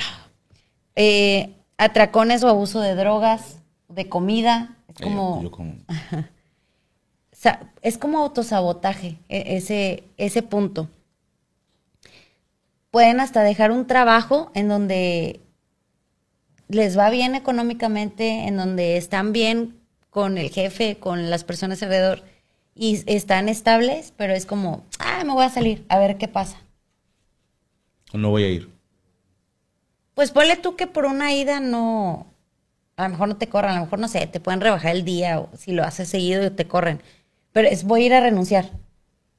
Speaker 4: Eh, atracones o abuso de drogas, de comida, es
Speaker 3: Eh,
Speaker 4: como...
Speaker 3: yo como-
Speaker 4: es como autosabotaje, e- ese, ese punto. Pueden hasta dejar un trabajo en donde les va bien económicamente, en donde están bien con el jefe, con las personas alrededor y están estables, pero es como, ah, me voy a salir, a ver qué pasa.
Speaker 3: No voy a ir.
Speaker 4: Pues ponle tú que por una ida no, a lo mejor no te corran, a lo mejor no sé, te pueden rebajar el día o si lo haces seguido te corren. Pero es voy a ir a renunciar,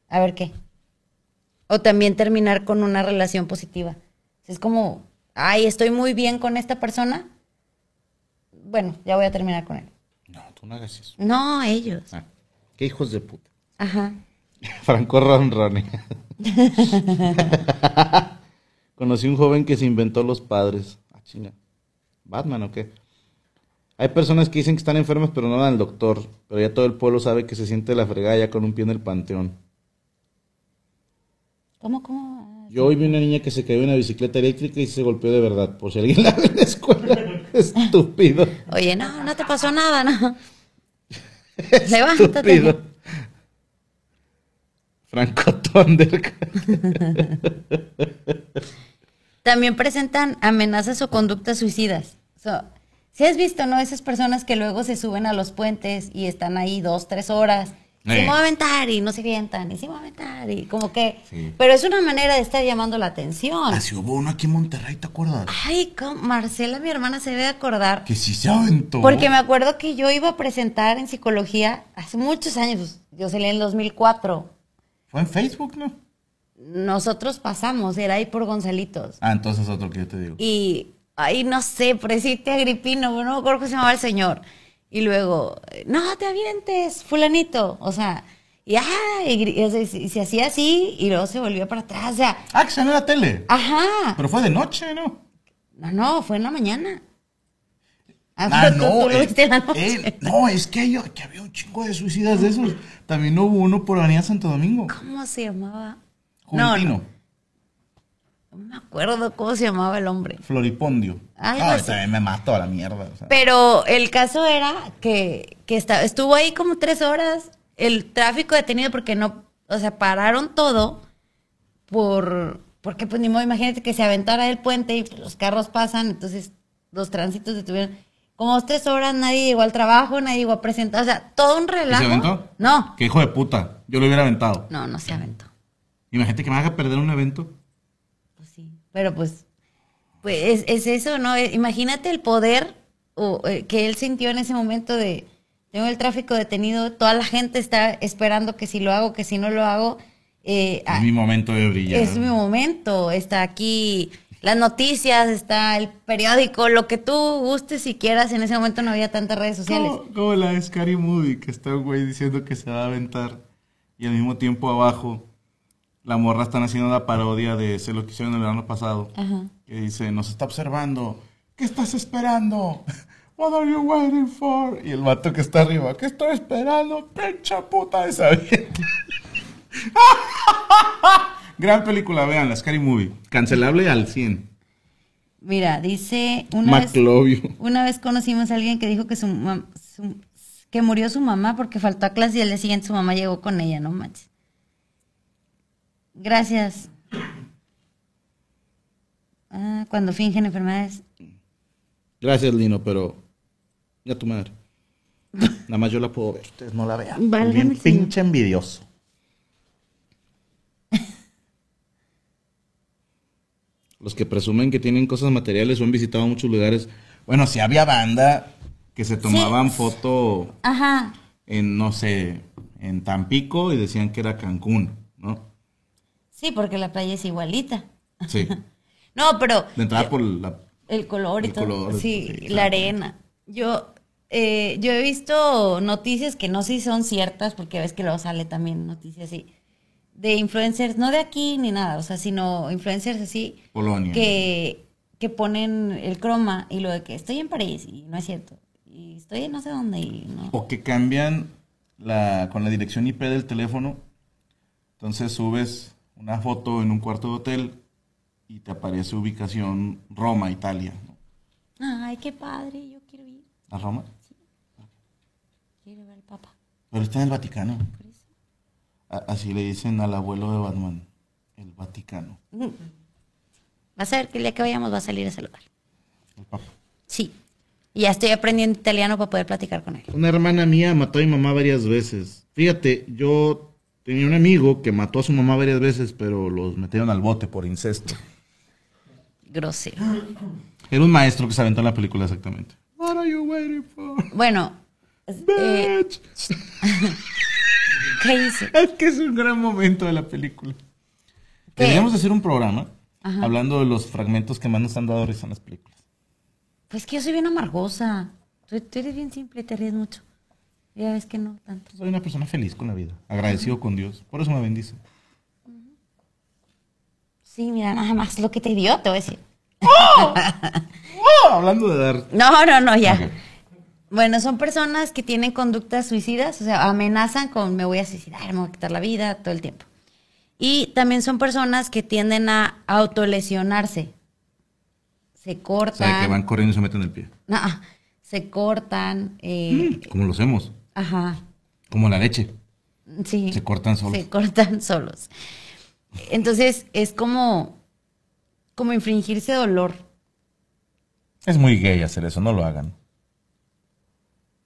Speaker 4: a ver qué. O también terminar con una relación positiva. Es como, ay, estoy muy bien con esta persona. Bueno, ya voy a terminar con él.
Speaker 3: No, tú no hagas eso.
Speaker 4: No, ellos.
Speaker 3: Ah, qué hijos de puta.
Speaker 4: Ajá.
Speaker 3: Franco Ronrone. Conocí un joven que se inventó los padres. Ah, chinga. ¿Batman o qué? Hay personas que dicen que están enfermas pero no van al doctor. Pero ya todo el pueblo sabe que se siente la fregada ya con un pie en el panteón.
Speaker 4: ¿Cómo, cómo?
Speaker 3: Yo hoy vi una niña que se cayó en una bicicleta eléctrica y se golpeó de verdad. Por si alguien la ve en la escuela. Estúpido.
Speaker 4: Oye, no, no te pasó nada, ¿no? Levántate.
Speaker 3: Estúpido. Franco Thunder.
Speaker 4: También presentan amenazas o conductas suicidas. si has visto, ¿no? Esas personas que luego se suben a los puentes y están ahí dos, tres horas. Sí, me voy a aventar y no se avientan, y sí me voy a aventar, y como que...
Speaker 3: Sí.
Speaker 4: Pero es una manera de estar llamando la atención.
Speaker 3: Así hubo uno aquí en Monterrey, ¿te acuerdas?
Speaker 4: Ay, ¿cómo? Marcela, mi hermana, se debe acordar.
Speaker 3: Que sí se aventó.
Speaker 4: Porque me acuerdo que yo iba a presentar en psicología hace muchos años. Yo salí en el 2004.
Speaker 3: Fue en Facebook, ¿no?
Speaker 4: Nosotros pasamos, era ahí por Gonzalitos.
Speaker 3: Ah, entonces otro que yo te digo.
Speaker 4: Y ahí no sé, presidente Agripino, no me acuerdo cómo se llamaba el señor. Y luego, no te avientes, fulanito. O sea, y, ah, y, se, y se hacía así y luego se volvió para atrás. O sea,
Speaker 3: Ah, que salió la tele.
Speaker 4: ajá.
Speaker 3: Pero fue de noche, ¿no?
Speaker 4: No, no, fue en la mañana. Ah,
Speaker 3: Ah,
Speaker 4: tú-
Speaker 3: no.
Speaker 4: tú lo viste en la noche.
Speaker 3: no, es que, hay- que había un chingo de suicidas de esos. También hubo uno por Avenida Santo Domingo.
Speaker 4: ¿Cómo se llamaba? No,
Speaker 3: Juventino.
Speaker 4: no, no me acuerdo cómo se llamaba el hombre.
Speaker 3: Floripondio.
Speaker 4: Algo
Speaker 3: Ah,
Speaker 4: así.
Speaker 3: también me mató a la mierda. o sea.
Speaker 4: Pero el caso era que, que esta- estuvo ahí como tres horas, el tráfico detenido porque no, o sea, pararon todo por, porque pues ni modo, imagínate que se aventara el puente y pues, los carros pasan, entonces los tránsitos detuvieron. Como dos, tres horas, nadie llegó al trabajo, nadie llegó a presentar, o sea, todo un
Speaker 3: ¿Y
Speaker 4: relajo.
Speaker 3: se aventó?
Speaker 4: No,
Speaker 3: Qué hijo de puta. Yo lo hubiera aventado.
Speaker 4: no, no se aventó.
Speaker 3: Imagínate que me haga perder un evento.
Speaker 4: Pero pues, pues es, es eso, ¿no? Eh, Imagínate el poder o, eh, que él sintió en ese momento de, tengo el tráfico detenido, toda la gente está esperando que si lo hago, que si no lo hago, eh,
Speaker 3: Es mi momento de brillar.
Speaker 4: es mi momento, está aquí las noticias, está el periódico, lo que tú gustes y quieras, en ese momento no había tantas redes sociales.
Speaker 3: Como, como la de Scary Movie, que está un güey diciendo que se va a aventar y al mismo tiempo abajo la morra están haciendo la parodia de Se lo que hicieron el verano pasado.
Speaker 4: Ajá.
Speaker 3: Que dice, nos está observando. ¿Qué estás esperando? What are you waiting for? Y el vato que está arriba, ¿qué estoy esperando? Pincha puta de esa vieja". Gran película, vean, la Scary Movie. Cancelable al 100.
Speaker 4: Mira, dice una vez, una vez conocimos a alguien que dijo que su, su- que murió su mamá porque faltó a clase y al día siguiente su mamá llegó con ella, no manches. Gracias. Ah, cuando fingen enfermedades.
Speaker 3: Gracias, Lino, pero. Ya tu madre. Nada más yo la puedo ver. Ustedes no la vean.
Speaker 4: Válgame
Speaker 3: Bien
Speaker 4: señor.
Speaker 3: pinche envidioso. Los que presumen que tienen cosas materiales o han visitado muchos lugares. Bueno, si había banda que se tomaban foto
Speaker 4: Ajá.
Speaker 3: en, no sé, en Tampico y decían que era Cancún.
Speaker 4: Sí, porque la playa es igualita.
Speaker 3: Sí.
Speaker 4: No, pero
Speaker 3: De entrada por la.
Speaker 4: El color y
Speaker 3: El
Speaker 4: todo.
Speaker 3: color,
Speaker 4: sí,
Speaker 3: sí,
Speaker 4: la arena. Yo, eh, yo he visto noticias que no sé si son ciertas, porque ves que luego sale también noticias así, de influencers, no de aquí ni nada, o sea, sino influencers así,
Speaker 3: Polonia.
Speaker 4: que, que ponen el croma y lo de que estoy en París y no es cierto. Y estoy en no sé dónde y no.
Speaker 3: O que cambian la, con la dirección IP del teléfono. Entonces subes una foto en un cuarto de hotel y te aparece ubicación Roma, Italia. ¿no?
Speaker 4: Ay, qué padre, yo quiero ir.
Speaker 3: ¿A Roma?
Speaker 4: Quiero ver al Papa.
Speaker 3: Pero está en el Vaticano.
Speaker 4: Por eso.
Speaker 3: A- así le dicen al abuelo de Batman. El Vaticano.
Speaker 4: Vas a ver que el día que vayamos va a salir a ese lugar.
Speaker 3: El Papa.
Speaker 4: Sí. Y ya estoy aprendiendo italiano para poder platicar con él.
Speaker 3: Una hermana mía mató a mi mamá varias veces. Fíjate, yo tenía un amigo que mató a su mamá varias veces, pero los metieron al bote por incesto.
Speaker 4: Grosero.
Speaker 3: Era un maestro que se aventó en la película exactamente. What are you waiting for?
Speaker 4: Bueno, eh. ¿qué hice?
Speaker 3: Es que es un gran momento de la película.
Speaker 4: ¿Qué?
Speaker 3: Deberíamos hacer un programa
Speaker 4: Ajá.
Speaker 3: hablando de los fragmentos que más nos han dado risa en las películas.
Speaker 4: Pues que yo soy bien amargosa. Tú, tú eres bien simple, te ríes mucho. Ya ves que no tanto.
Speaker 3: Soy una persona feliz con la vida, agradecido con Dios. Por eso me bendice.
Speaker 4: Sí, mira, nada más lo que te dio, te voy a decir.
Speaker 3: ¡Oh! hablando de dar.
Speaker 4: No, no, no, ya. Bueno, son personas que tienen conductas suicidas, o sea, amenazan con me voy a suicidar, me voy a quitar la vida todo el tiempo. Y también son personas que tienden a autolesionarse. Se
Speaker 3: O
Speaker 4: cortan.
Speaker 3: sea, que van corriendo y se meten el pie.
Speaker 4: No, se cortan. eh,
Speaker 3: Como lo hacemos.
Speaker 4: Ajá.
Speaker 3: Como la leche.
Speaker 4: Sí.
Speaker 3: Se cortan solos.
Speaker 4: Se cortan solos. Entonces, es como, como infringirse dolor.
Speaker 3: Es muy gay hacer eso, no lo hagan.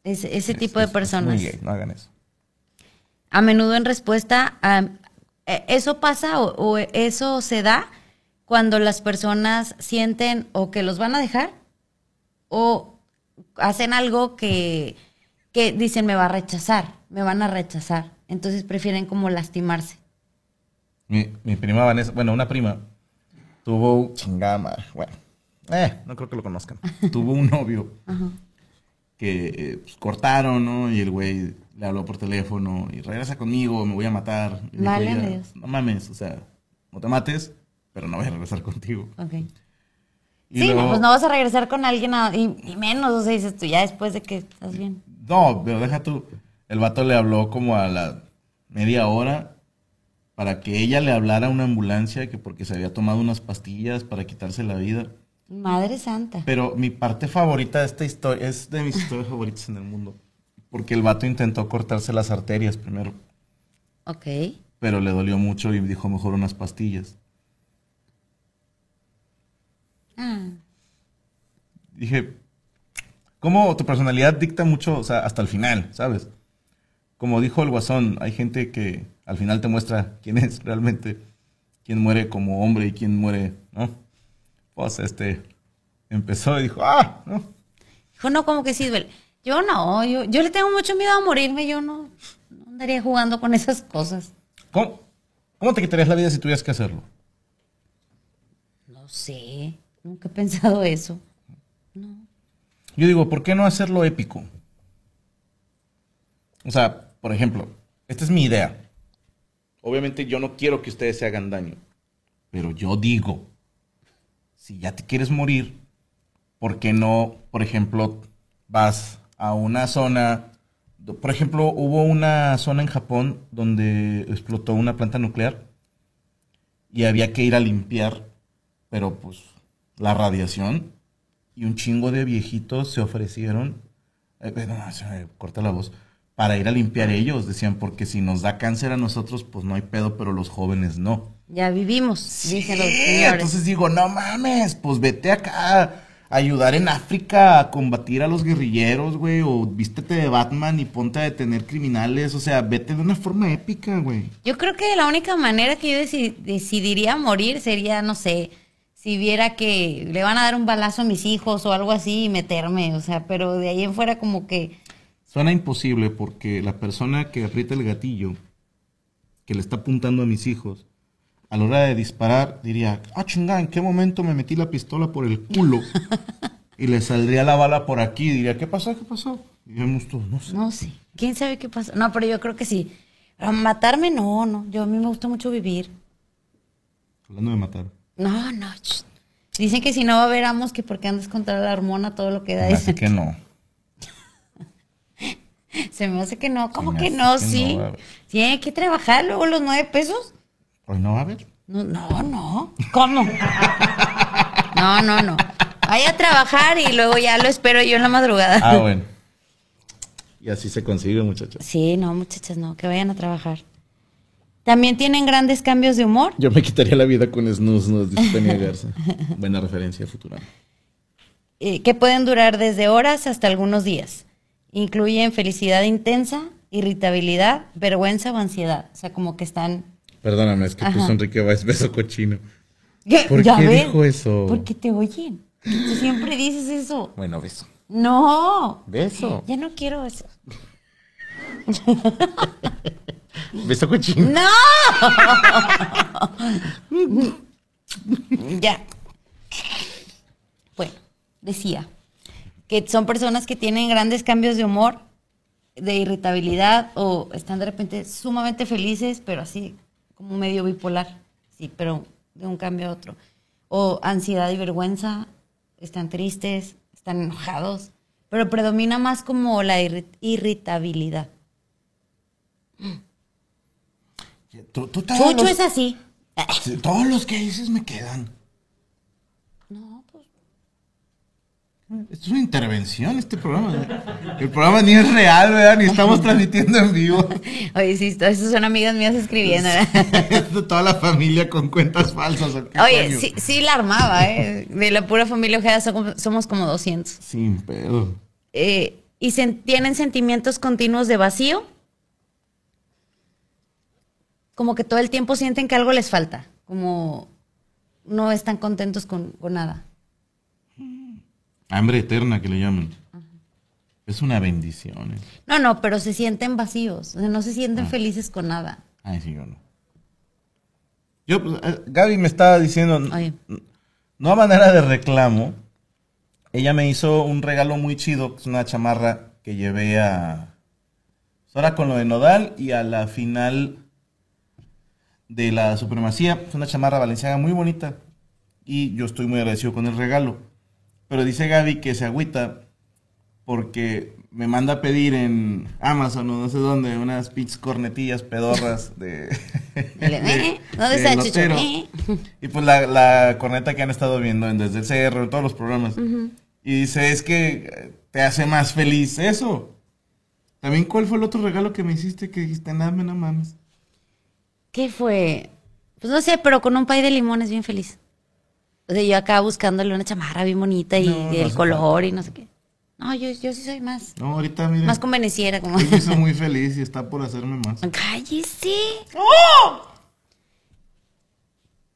Speaker 4: Ese, ese
Speaker 3: Es-
Speaker 4: tipo
Speaker 3: es-
Speaker 4: de
Speaker 3: es
Speaker 4: personas.
Speaker 3: muy gay, no hagan eso.
Speaker 4: A menudo en respuesta a... eh, Eso pasa o, o eso se da cuando las personas sienten o que los van a dejar o hacen algo que, que dicen me va a rechazar, me van a rechazar. Entonces prefieren como lastimarse.
Speaker 3: Mi, mi prima Vanessa, bueno, una prima, tuvo chingada madre, bueno, eh, no creo que lo conozcan. tuvo un novio que eh, pues, cortaron, ¿no? Y el güey le habló por teléfono y regresa conmigo, me voy a matar. Y dijo
Speaker 4: Dios.
Speaker 3: No mames, o sea, no te mates, pero no voy a regresar contigo.
Speaker 4: Ok.
Speaker 3: Y
Speaker 4: sí, no, pues no vas a regresar con alguien a- y, y menos, o sea, dices tú ya después de que estás bien.
Speaker 3: No, pero deja tú. El vato le habló como a la media hora para que ella le hablara a una ambulancia que porque se había tomado unas pastillas para quitarse la vida.
Speaker 4: Madre santa.
Speaker 3: Pero mi parte favorita de esta historia es de mis historias favoritas en el mundo. Porque el vato intentó cortarse las arterias primero,
Speaker 4: Ok.
Speaker 3: pero le dolió mucho y dijo mejor unas pastillas.
Speaker 4: Ah,
Speaker 3: Dije, ¿cómo tu personalidad dicta mucho, o sea, hasta el final, ¿sabes? Como dijo el guasón, hay gente que al final te muestra quién es realmente, quién muere como hombre y quién muere, ¿no? Pues este, empezó y dijo, ah, ¿no?
Speaker 4: Dijo, no, como que sí duele. Yo no, yo, yo le tengo mucho miedo a morirme, yo no, no andaría jugando con esas cosas.
Speaker 3: ¿Cómo, ¿Cómo te quitarías la vida si tuvieras que hacerlo?
Speaker 4: No sé, nunca he pensado eso.
Speaker 3: Yo digo, ¿por qué no hacerlo épico? O sea, por ejemplo, esta es mi idea. Obviamente yo no quiero que ustedes se hagan daño, pero yo digo, si ya te quieres morir, ¿por qué no, por ejemplo, vas a una zona, por ejemplo, hubo una zona en Japón donde explotó una planta nuclear y había que ir a limpiar, pero pues la radiación y un chingo de viejitos se ofrecieron, eh, eh, no, se me corta la voz, para ir a limpiar ellos, decían, porque si nos da cáncer a nosotros, pues no hay pedo, pero los jóvenes no.
Speaker 4: Ya vivimos, dicen los
Speaker 3: Sí,
Speaker 4: señores.
Speaker 3: Entonces digo, no mames, pues vete acá a ayudar en África a combatir a los guerrilleros, güey, o vístete de Batman y ponte a detener criminales, o sea, vete de una forma épica, güey.
Speaker 4: Yo creo que la única manera que yo deci- decidiría morir sería, no sé, si viera que le van a dar un balazo a mis hijos o algo así y meterme, o sea, pero de ahí en fuera como que...
Speaker 3: Suena imposible porque la persona que aprieta el gatillo, que le está apuntando a mis hijos, a la hora de disparar diría, ah, chingada, ¿en qué momento me metí la pistola por el culo? y le saldría la bala por aquí, diría, ¿qué pasó? ¿Qué pasó? Y vemos todos, no sé.
Speaker 4: No sé, quién sabe qué pasa. No, pero yo creo que sí. A matarme, no, no. Yo a mí me gusta mucho vivir.
Speaker 3: Hablando de matar.
Speaker 4: No, no. Dicen que si no va a haber amos, que porque andas contra la hormona, todo lo que da.
Speaker 3: Así que no.
Speaker 4: Se me hace que no. ¿Cómo que no?
Speaker 3: que
Speaker 4: sí.
Speaker 3: no
Speaker 4: que trabajar luego los nueve pesos.
Speaker 3: Hoy no va a haber.
Speaker 4: No, no, no. ¿Cómo? No, no, no. Vaya a trabajar y luego ya lo espero yo en la madrugada.
Speaker 3: Ah, bueno. Y así se consigue, muchachos.
Speaker 4: Sí, no, muchachas, no, que vayan a trabajar. También tienen grandes cambios de humor.
Speaker 3: Yo me quitaría la vida con snus, nos dice Tania Garza. Buena referencia futura.
Speaker 4: eh, que pueden durar desde horas hasta algunos días. Incluyen felicidad intensa, irritabilidad, vergüenza o ansiedad. O sea, como que están...
Speaker 3: Perdóname, es que
Speaker 4: Ajá.
Speaker 3: puso Enrique Valls beso cochino.
Speaker 4: ¿Qué?
Speaker 3: ¿Por
Speaker 4: ¿Ya
Speaker 3: qué
Speaker 4: ves?
Speaker 3: dijo eso?
Speaker 4: Porque te oyen. Tú siempre dices eso.
Speaker 3: Bueno, beso.
Speaker 4: No.
Speaker 3: Beso.
Speaker 4: Ya no quiero eso.
Speaker 3: Beso cochino.
Speaker 4: ¡No! ya. Bueno, decía que son personas que tienen grandes cambios de humor, de irritabilidad o están de repente sumamente felices, pero así como medio bipolar. Sí, pero de un cambio a otro. O ansiedad y vergüenza, están tristes, están enojados, pero predomina más como la irri- irritabilidad.
Speaker 3: Tú, tú te
Speaker 4: Chucho
Speaker 3: los-
Speaker 4: es así.
Speaker 3: Sí, Todos los que dices me quedan.
Speaker 4: No, pues
Speaker 3: Es una intervención este programa. El programa ni es real, ¿verdad? Ni estamos transmitiendo en vivo.
Speaker 4: Oye, sí, todas esas son amigas mías escribiendo. ¿verdad?
Speaker 3: Toda la familia con cuentas falsas. ¿o qué
Speaker 4: Oye, sí, sí la armaba, ¿eh? De la pura familia Ojeda somos, somos como 200.
Speaker 3: Sin pedo.
Speaker 4: Eh, y sen- tienen sentimientos continuos de vacío. Como que todo el tiempo sienten que algo les falta. Como no están contentos con, con nada.
Speaker 3: Hambre eterna que le llaman. Es una bendición. eh.
Speaker 4: No, no, pero se sienten vacíos. O sea, no se sienten felices con nada.
Speaker 3: Ay, sí, yo no. Yo, pues, eh, Gaby me estaba diciendo,
Speaker 4: Oye.
Speaker 3: no a manera de reclamo, ella me hizo un regalo muy chido, que es una chamarra que llevé a... pues, Ahora con lo de Nodal y a la final de la supremacía. Es una chamarra valenciana muy bonita. Y yo estoy muy agradecido con el regalo. Pero dice Gaby que se agüita porque me manda a pedir en Amazon o no sé dónde unas pinches cornetillas pedorras de...
Speaker 4: Dile, "Eh, ¿dónde
Speaker 3: de
Speaker 4: está Chucho?
Speaker 3: Lotero".
Speaker 4: Eh.
Speaker 3: Y pues la, la corneta que han estado viendo en Desde el Cerro, en todos los programas. Y dice, es que te hace más feliz eso. También, ¿cuál fue el otro regalo que me hiciste que dijiste, nada, no mames?
Speaker 4: ¿Qué fue? Pues no sé, pero con un pay de limones bien feliz. O sea, yo acá buscándole una chamarra bien bonita y
Speaker 3: No,
Speaker 4: el color y no sé qué. No, yo, yo sí soy más,
Speaker 3: No, ahorita, mira.
Speaker 4: más convenenciera. Como...
Speaker 3: Me hizo muy feliz y está por hacerme más.
Speaker 4: ¡Cállese! ¡Oh!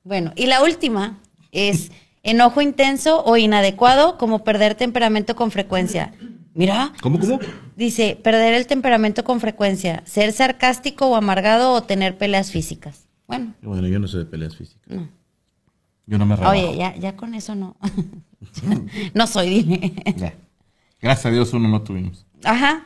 Speaker 4: Bueno, y la última es enojo intenso o inadecuado, como perder temperamento con frecuencia. Mira,
Speaker 3: ¿Cómo, cómo?
Speaker 4: dice, perder el temperamento con frecuencia, ser sarcástico o amargado o tener peleas físicas. Bueno,
Speaker 3: Bueno, yo no sé de peleas físicas.
Speaker 4: No.
Speaker 3: Yo no me rebajo.
Speaker 4: oye, ya, ya con eso no. no soy, dile.
Speaker 3: Ya. Gracias a Dios uno no tuvimos.
Speaker 4: Ajá.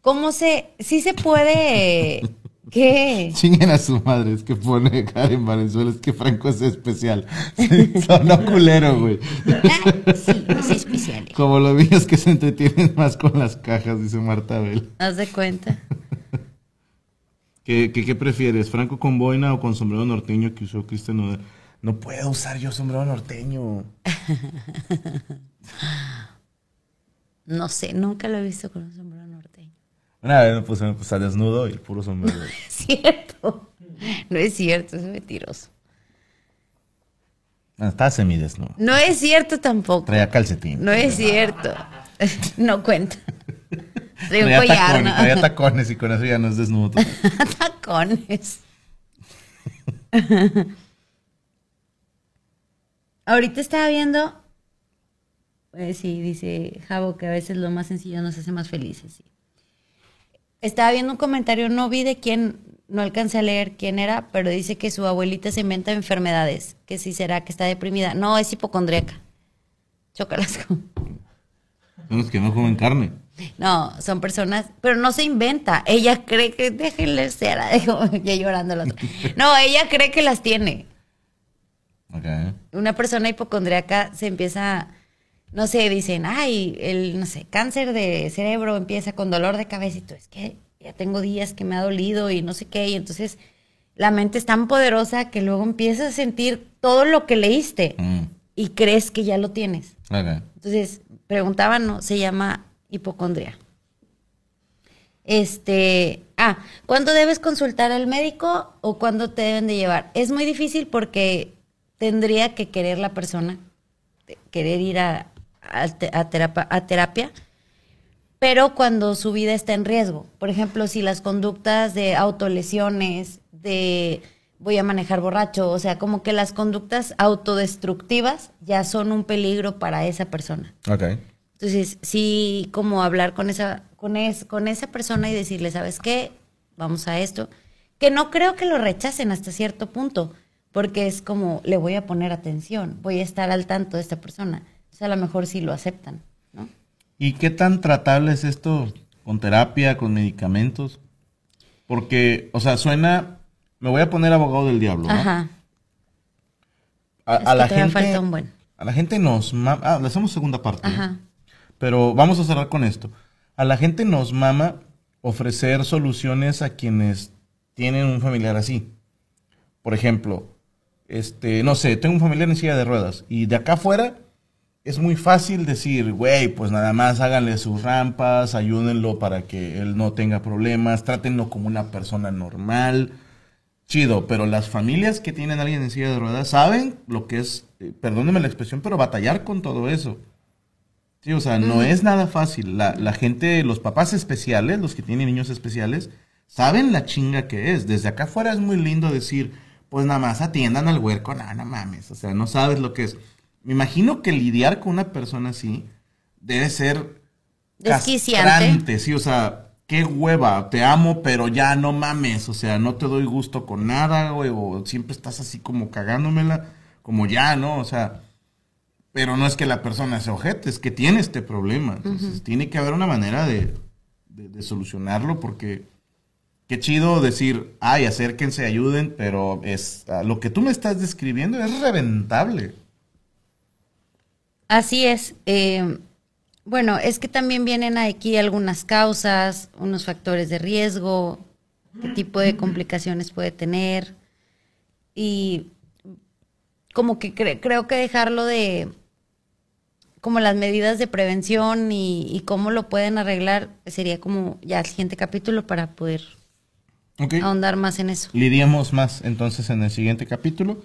Speaker 4: ¿Cómo se, sí se puede, qué?
Speaker 3: Chinguen a su madre, es que pone Karen Valenzuela, es que Franco es especial. Sonó culero, güey.
Speaker 4: Ah, sí, sí especial.
Speaker 3: Como los niños que se entretienen más con las cajas, dice Marta Bell.
Speaker 4: Haz de cuenta.
Speaker 3: ¿Qué, qué, qué prefieres, Franco con boina o con sombrero norteño que usó Cristian Nodal? No puedo usar yo sombrero norteño.
Speaker 4: No sé, nunca lo he visto con un sombrero norteño.
Speaker 3: Una vez me puse, me puse a desnudo y el puro sombrero.
Speaker 4: Cierto. No es cierto, es mentiroso.
Speaker 3: Estaba semidesnudo.
Speaker 4: No es cierto tampoco.
Speaker 3: Traía calcetín.
Speaker 4: No es cierto. No cuenta.
Speaker 3: Traía
Speaker 4: collar,
Speaker 3: tacones,
Speaker 4: ¿no?
Speaker 3: traía tacones y con eso ya no es desnudo.
Speaker 4: Tacones. Ahorita estaba viendo. eh, sí, dice Javo que a veces lo más sencillo nos hace más felices. sí. Estaba viendo un comentario, no vi de quién, no alcancé a leer quién era, pero dice que su abuelita se inventa enfermedades. Que si será que está deprimida. No, es hipocondríaca. Chócalas con.
Speaker 3: Son los que no comen carne.
Speaker 4: No, son personas, pero no se inventa. Ella cree que, déjenle ser, dijo, ya llorando la otra. No, ella cree que las tiene.
Speaker 3: Ok.
Speaker 4: Una persona hipocondríaca se empieza, no sé, dicen, ay, el, no sé, cáncer de cerebro empieza con dolor de cabeza y tú, es que ya tengo días que me ha dolido y no sé qué, y entonces la mente es tan poderosa que luego empiezas a sentir todo lo que leíste
Speaker 3: Mm,
Speaker 4: y crees que ya lo tienes. Entonces, preguntaban, ¿no? Se llama hipocondria. Este, ah, ¿cuándo debes consultar al médico o cuándo te deben de llevar? Es muy difícil porque tendría que querer la persona, querer ir a, a te- a terapia, pero cuando su vida está en riesgo. Por ejemplo, si las conductas de autolesiones, de voy a manejar borracho, o sea, como que las conductas autodestructivas ya son un peligro para esa persona.
Speaker 3: Ok.
Speaker 4: Entonces, sí, como hablar con esa, con, es, con esa persona y decirle, ¿sabes qué? Vamos a esto. Que no creo que lo rechacen hasta cierto punto, porque es como, le voy a poner atención, voy a estar al tanto de esta persona. O sea, a lo mejor sí lo aceptan, ¿no?
Speaker 3: ¿Y qué tan tratable es esto con terapia, con medicamentos? Porque, o sea, suena, me voy a poner abogado del diablo, ¿no?
Speaker 4: Ajá.
Speaker 3: A,
Speaker 4: Es
Speaker 3: a
Speaker 4: que
Speaker 3: la gente,
Speaker 4: falta un buen.
Speaker 3: a la gente nos mama, ah, le hacemos segunda parte. ¿no?
Speaker 4: Ajá.
Speaker 3: Pero vamos a cerrar con esto. A la gente nos mama ofrecer soluciones a quienes tienen un familiar así. Por ejemplo, este, no sé, tengo un familiar en silla de ruedas y de acá afuera es muy fácil decir, güey, pues nada más háganle sus rampas, ayúdenlo para que él no tenga problemas, trátenlo como una persona normal. Chido, pero las familias que tienen a alguien en silla de ruedas saben lo que es, eh, perdónenme la expresión, pero batallar con todo eso. Sí, o sea, no es nada fácil. La, la gente, los papás especiales, los que tienen niños especiales, saben la chinga que es. Desde acá afuera es muy lindo decir, pues nada más atiendan al huerco, nada, no mames. O sea, no sabes lo que es. Me imagino que lidiar con una persona así debe ser
Speaker 4: Desquiciante.
Speaker 3: sí, o sea, qué hueva, te amo, pero ya no mames, o sea, no te doy gusto con nada, güey, o siempre estás así como cagándomela, como ya, ¿no? O sea, pero no es que la persona se ojete, es que tiene este problema. Entonces, tiene que haber una manera de, de- de solucionarlo porque qué chido decir, ay, acérquense, ayuden, pero es lo que tú me estás describiendo es reventable.
Speaker 4: Así es. eh, bueno, es que también vienen aquí algunas causas, unos factores de riesgo, qué tipo de complicaciones puede tener. Y como que cre- creo que dejarlo de como las medidas de prevención y, y cómo lo pueden arreglar sería como ya el siguiente capítulo para poder ahondar más en eso.
Speaker 3: Lidiemos más entonces en el siguiente capítulo.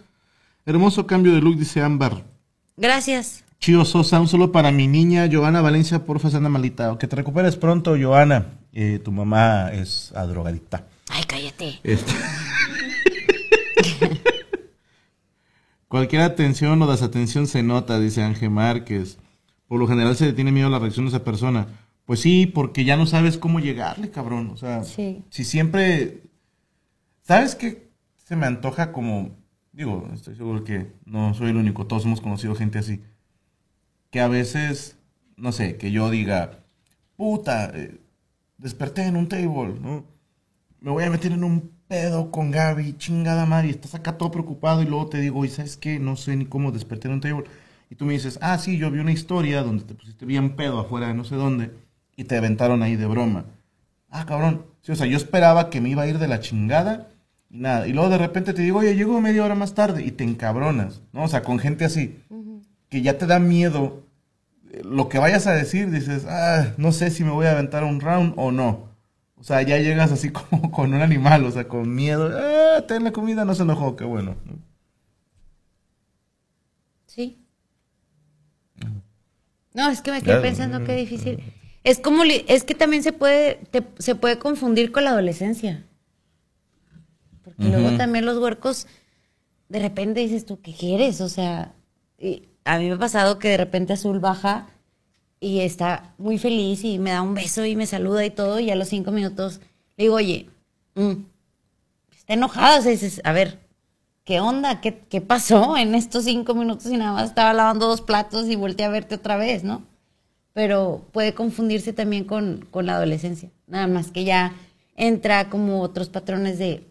Speaker 3: Hermoso cambio de look, dice Ámbar.
Speaker 4: Gracias.
Speaker 3: Chío Sosa, un solo para mi niña, Joana Valencia, porfa, anda malita. Que te recuperes pronto, Joana. Eh, tu mamá es a drogadicta.
Speaker 4: Ay, cállate.
Speaker 3: Este- Cualquier atención o desatención se nota, dice Ángel Márquez. Por lo general se le tiene miedo a la reacción de esa persona. Pues sí, porque ya no sabes cómo llegarle, cabrón. O sea,
Speaker 4: Sí.
Speaker 3: si siempre... ¿Sabes qué? Se me antoja como... Digo, estoy seguro que no soy el único, todos hemos conocido gente así. Que a veces, no sé, que yo diga, puta, eh, desperté en un table, ¿no? me voy a meter en un pedo con Gaby, chingada madre, estás acá todo preocupado y luego te digo, ¿y sabes qué? No sé ni cómo desperté en un table. Y tú me dices, ah, sí, yo vi una historia donde te pusiste bien pedo afuera de no sé dónde y te aventaron ahí de broma. Ah, cabrón. Sí, o sea, yo esperaba que me iba a ir de la chingada y nada. Y luego de repente te digo, oye, llego media hora más tarde y te encabronas, ¿no? O sea, con gente así, que ya te da miedo eh, lo que vayas a decir, dices, ah, no sé si me voy a aventar un round o no. O sea, ya llegas así como con un animal, o sea, con miedo. Ah, ten la comida, no se enojó, qué bueno.
Speaker 4: Sí. No, es que me quedé pensando qué difícil. Es como, es que también se puede, te- se puede confundir con la adolescencia. Porque luego también los huercos, de repente dices tú, ¿qué quieres? O sea, y a mí me ha pasado que de repente Azul baja y está muy feliz y me da un beso y me saluda y todo, y a los cinco minutos le digo, oye, mm, está enojada, o sea, a ver, ¿qué onda? ¿Qué, ¿Qué pasó en estos cinco minutos y nada más estaba lavando dos platos y volteé a verte otra vez, ¿no? Pero puede confundirse también con, con la adolescencia, nada más que ya entra como otros patrones de,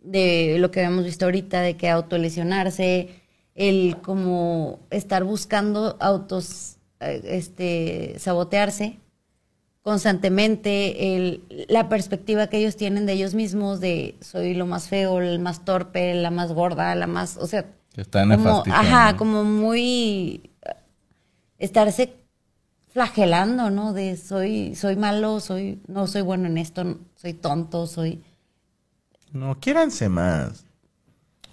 Speaker 4: de lo que habíamos visto ahorita, de que autolesionarse, el como estar buscando autos, eh, este, sabotearse constantemente, el, la perspectiva que ellos tienen de ellos mismos, de soy lo más feo, el más torpe, la más gorda, la más, o sea,
Speaker 3: Que está
Speaker 4: como, ajá,
Speaker 3: ¿no?
Speaker 4: como muy estarse flagelando, ¿no? De soy, soy malo, soy, no soy bueno en esto, soy tonto, soy.
Speaker 3: No, quiéranse más.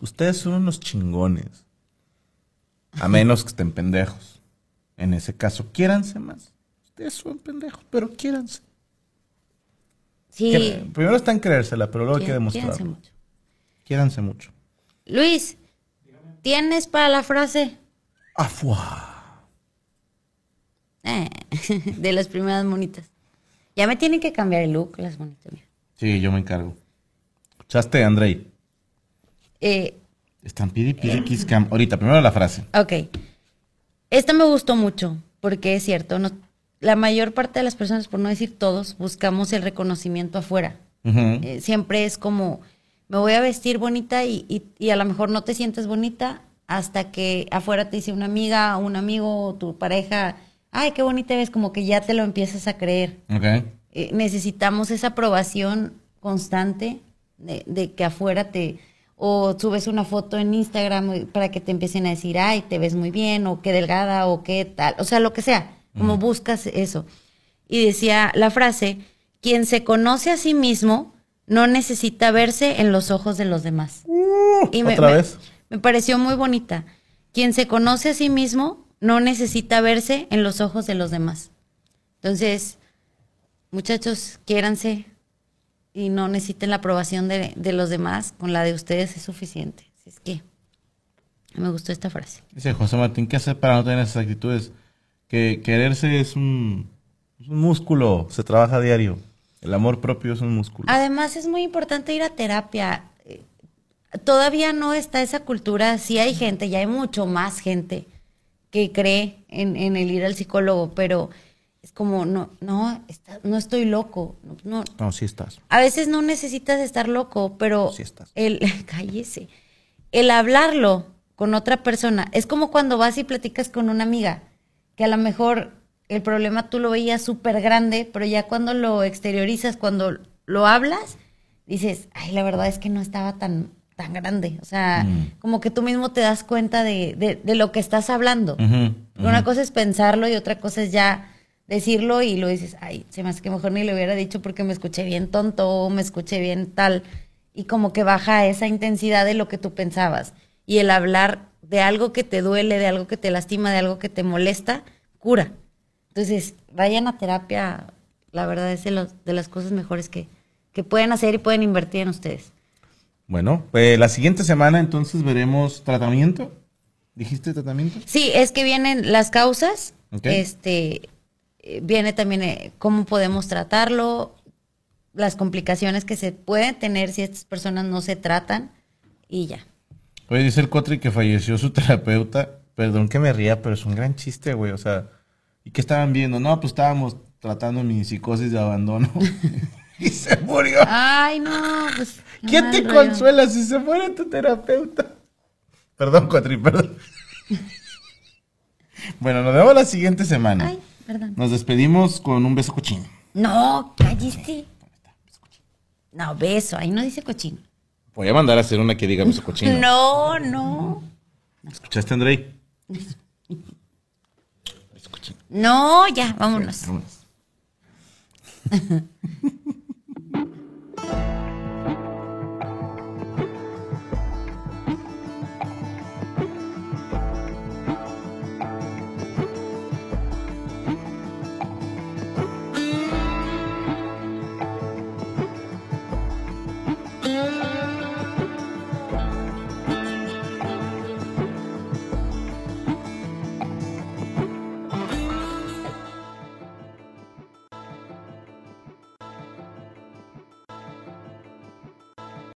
Speaker 3: Ustedes son unos chingones. A menos que estén pendejos. En ese caso, quiéranse más. Ustedes son pendejos, pero quiéranse.
Speaker 4: Sí.
Speaker 3: Que- Primero está en creérsela, pero luego hay que demostrarlo.
Speaker 4: quiéranse mucho.
Speaker 3: Quiéranse mucho.
Speaker 4: Luis, ¿tienes para la frase?
Speaker 3: Afuá.
Speaker 4: Eh, de las primeras monitas. Ya me tienen que cambiar el look, las bonitas. mira.
Speaker 3: Sí, yo me encargo. ¿Escuchaste, Andrei?
Speaker 4: Eh,
Speaker 3: Están pidi pidi kiss cam. Ahorita, primero la frase.
Speaker 4: ok. Esta me gustó mucho, porque es cierto, no- la mayor parte de las personas, por no decir todos, buscamos el reconocimiento afuera. Eh, siempre es como, me voy a vestir bonita y, y- y a lo mejor no te sientes bonita hasta que afuera te dice una amiga, un amigo, o tu pareja, ay, qué bonita ves, como que ya te lo empiezas a creer.
Speaker 3: Ok.
Speaker 4: Eh, necesitamos esa aprobación constante de, de que afuera te o subes una foto en Instagram para que te empiecen a decir ay te ves muy bien o qué delgada o qué tal o sea lo que sea como buscas eso. Y decía la frase quien se conoce a sí mismo no necesita verse en los ojos de los demás y me,
Speaker 3: Uh, ¿Otra
Speaker 4: me-
Speaker 3: vez?
Speaker 4: me pareció muy bonita. Quien se conoce a sí mismo no necesita verse en los ojos de los demás entonces muchachos, quiéranse y no necesiten la aprobación de, de los demás, con la de ustedes es suficiente. Así es que me gustó esta frase.
Speaker 3: Dice José Martín, ¿qué hacer para no tener esas actitudes? Que quererse es un, es un músculo, se trabaja a diario. El amor propio es un músculo.
Speaker 4: Además es muy importante ir a terapia. Eh, Todavía no está esa cultura, sí hay gente, ya hay mucho más gente que cree en, en el ir al psicólogo, pero es como, no, no, está- no estoy loco, no, no,
Speaker 3: sí estás.
Speaker 4: A veces no necesitas estar loco, pero
Speaker 3: Sí estás.
Speaker 4: el cállese. El hablarlo con otra persona es como cuando vas y platicas con una amiga, que a lo mejor el problema tú lo veías súper grande, pero ya cuando lo exteriorizas, cuando lo hablas, dices, ay, la verdad es que no estaba tan, tan grande. O sea, como que tú mismo te das cuenta de, de- de lo que estás hablando. Una cosa es pensarlo y otra cosa es ya decirlo y lo dices, ay, se me hace que mejor ni lo hubiera dicho porque me escuché bien tonto me escuché bien tal. Y como que baja esa intensidad de lo que tú pensabas. Y el hablar de algo que te duele, de algo que te lastima, de algo que te molesta, cura. Entonces, vayan a terapia, la verdad es de, los- de las cosas mejores que, que pueden hacer y pueden invertir en ustedes.
Speaker 3: Bueno, pues la siguiente semana entonces veremos tratamiento. ¿Dijiste tratamiento?
Speaker 4: Sí, es que vienen las causas, este, viene también eh, cómo podemos tratarlo, las complicaciones que se pueden tener si estas personas no se tratan y ya.
Speaker 3: Oye, dice el Cotri que falleció su terapeuta. Perdón que me ría, pero es un gran chiste, güey. O sea, ¿y qué estaban viendo? No, pues estábamos tratando mi psicosis de abandono. y se murió.
Speaker 4: Ay, no, pues.
Speaker 3: ¿Quién te
Speaker 4: rollo.
Speaker 3: consuela si se muere tu terapeuta? Perdón, Cotri, perdón. bueno, nos vemos la siguiente semana.
Speaker 4: Ay, perdón.
Speaker 3: Nos despedimos con un beso cochino.
Speaker 4: No, cállate. No, beso, ahí no dice cochino.
Speaker 3: Voy a mandar a hacer una que diga beso cochino.
Speaker 4: No, no.
Speaker 3: ¿Escuchaste, Andrei?
Speaker 4: No, ya, vámonos.
Speaker 3: Vámonos.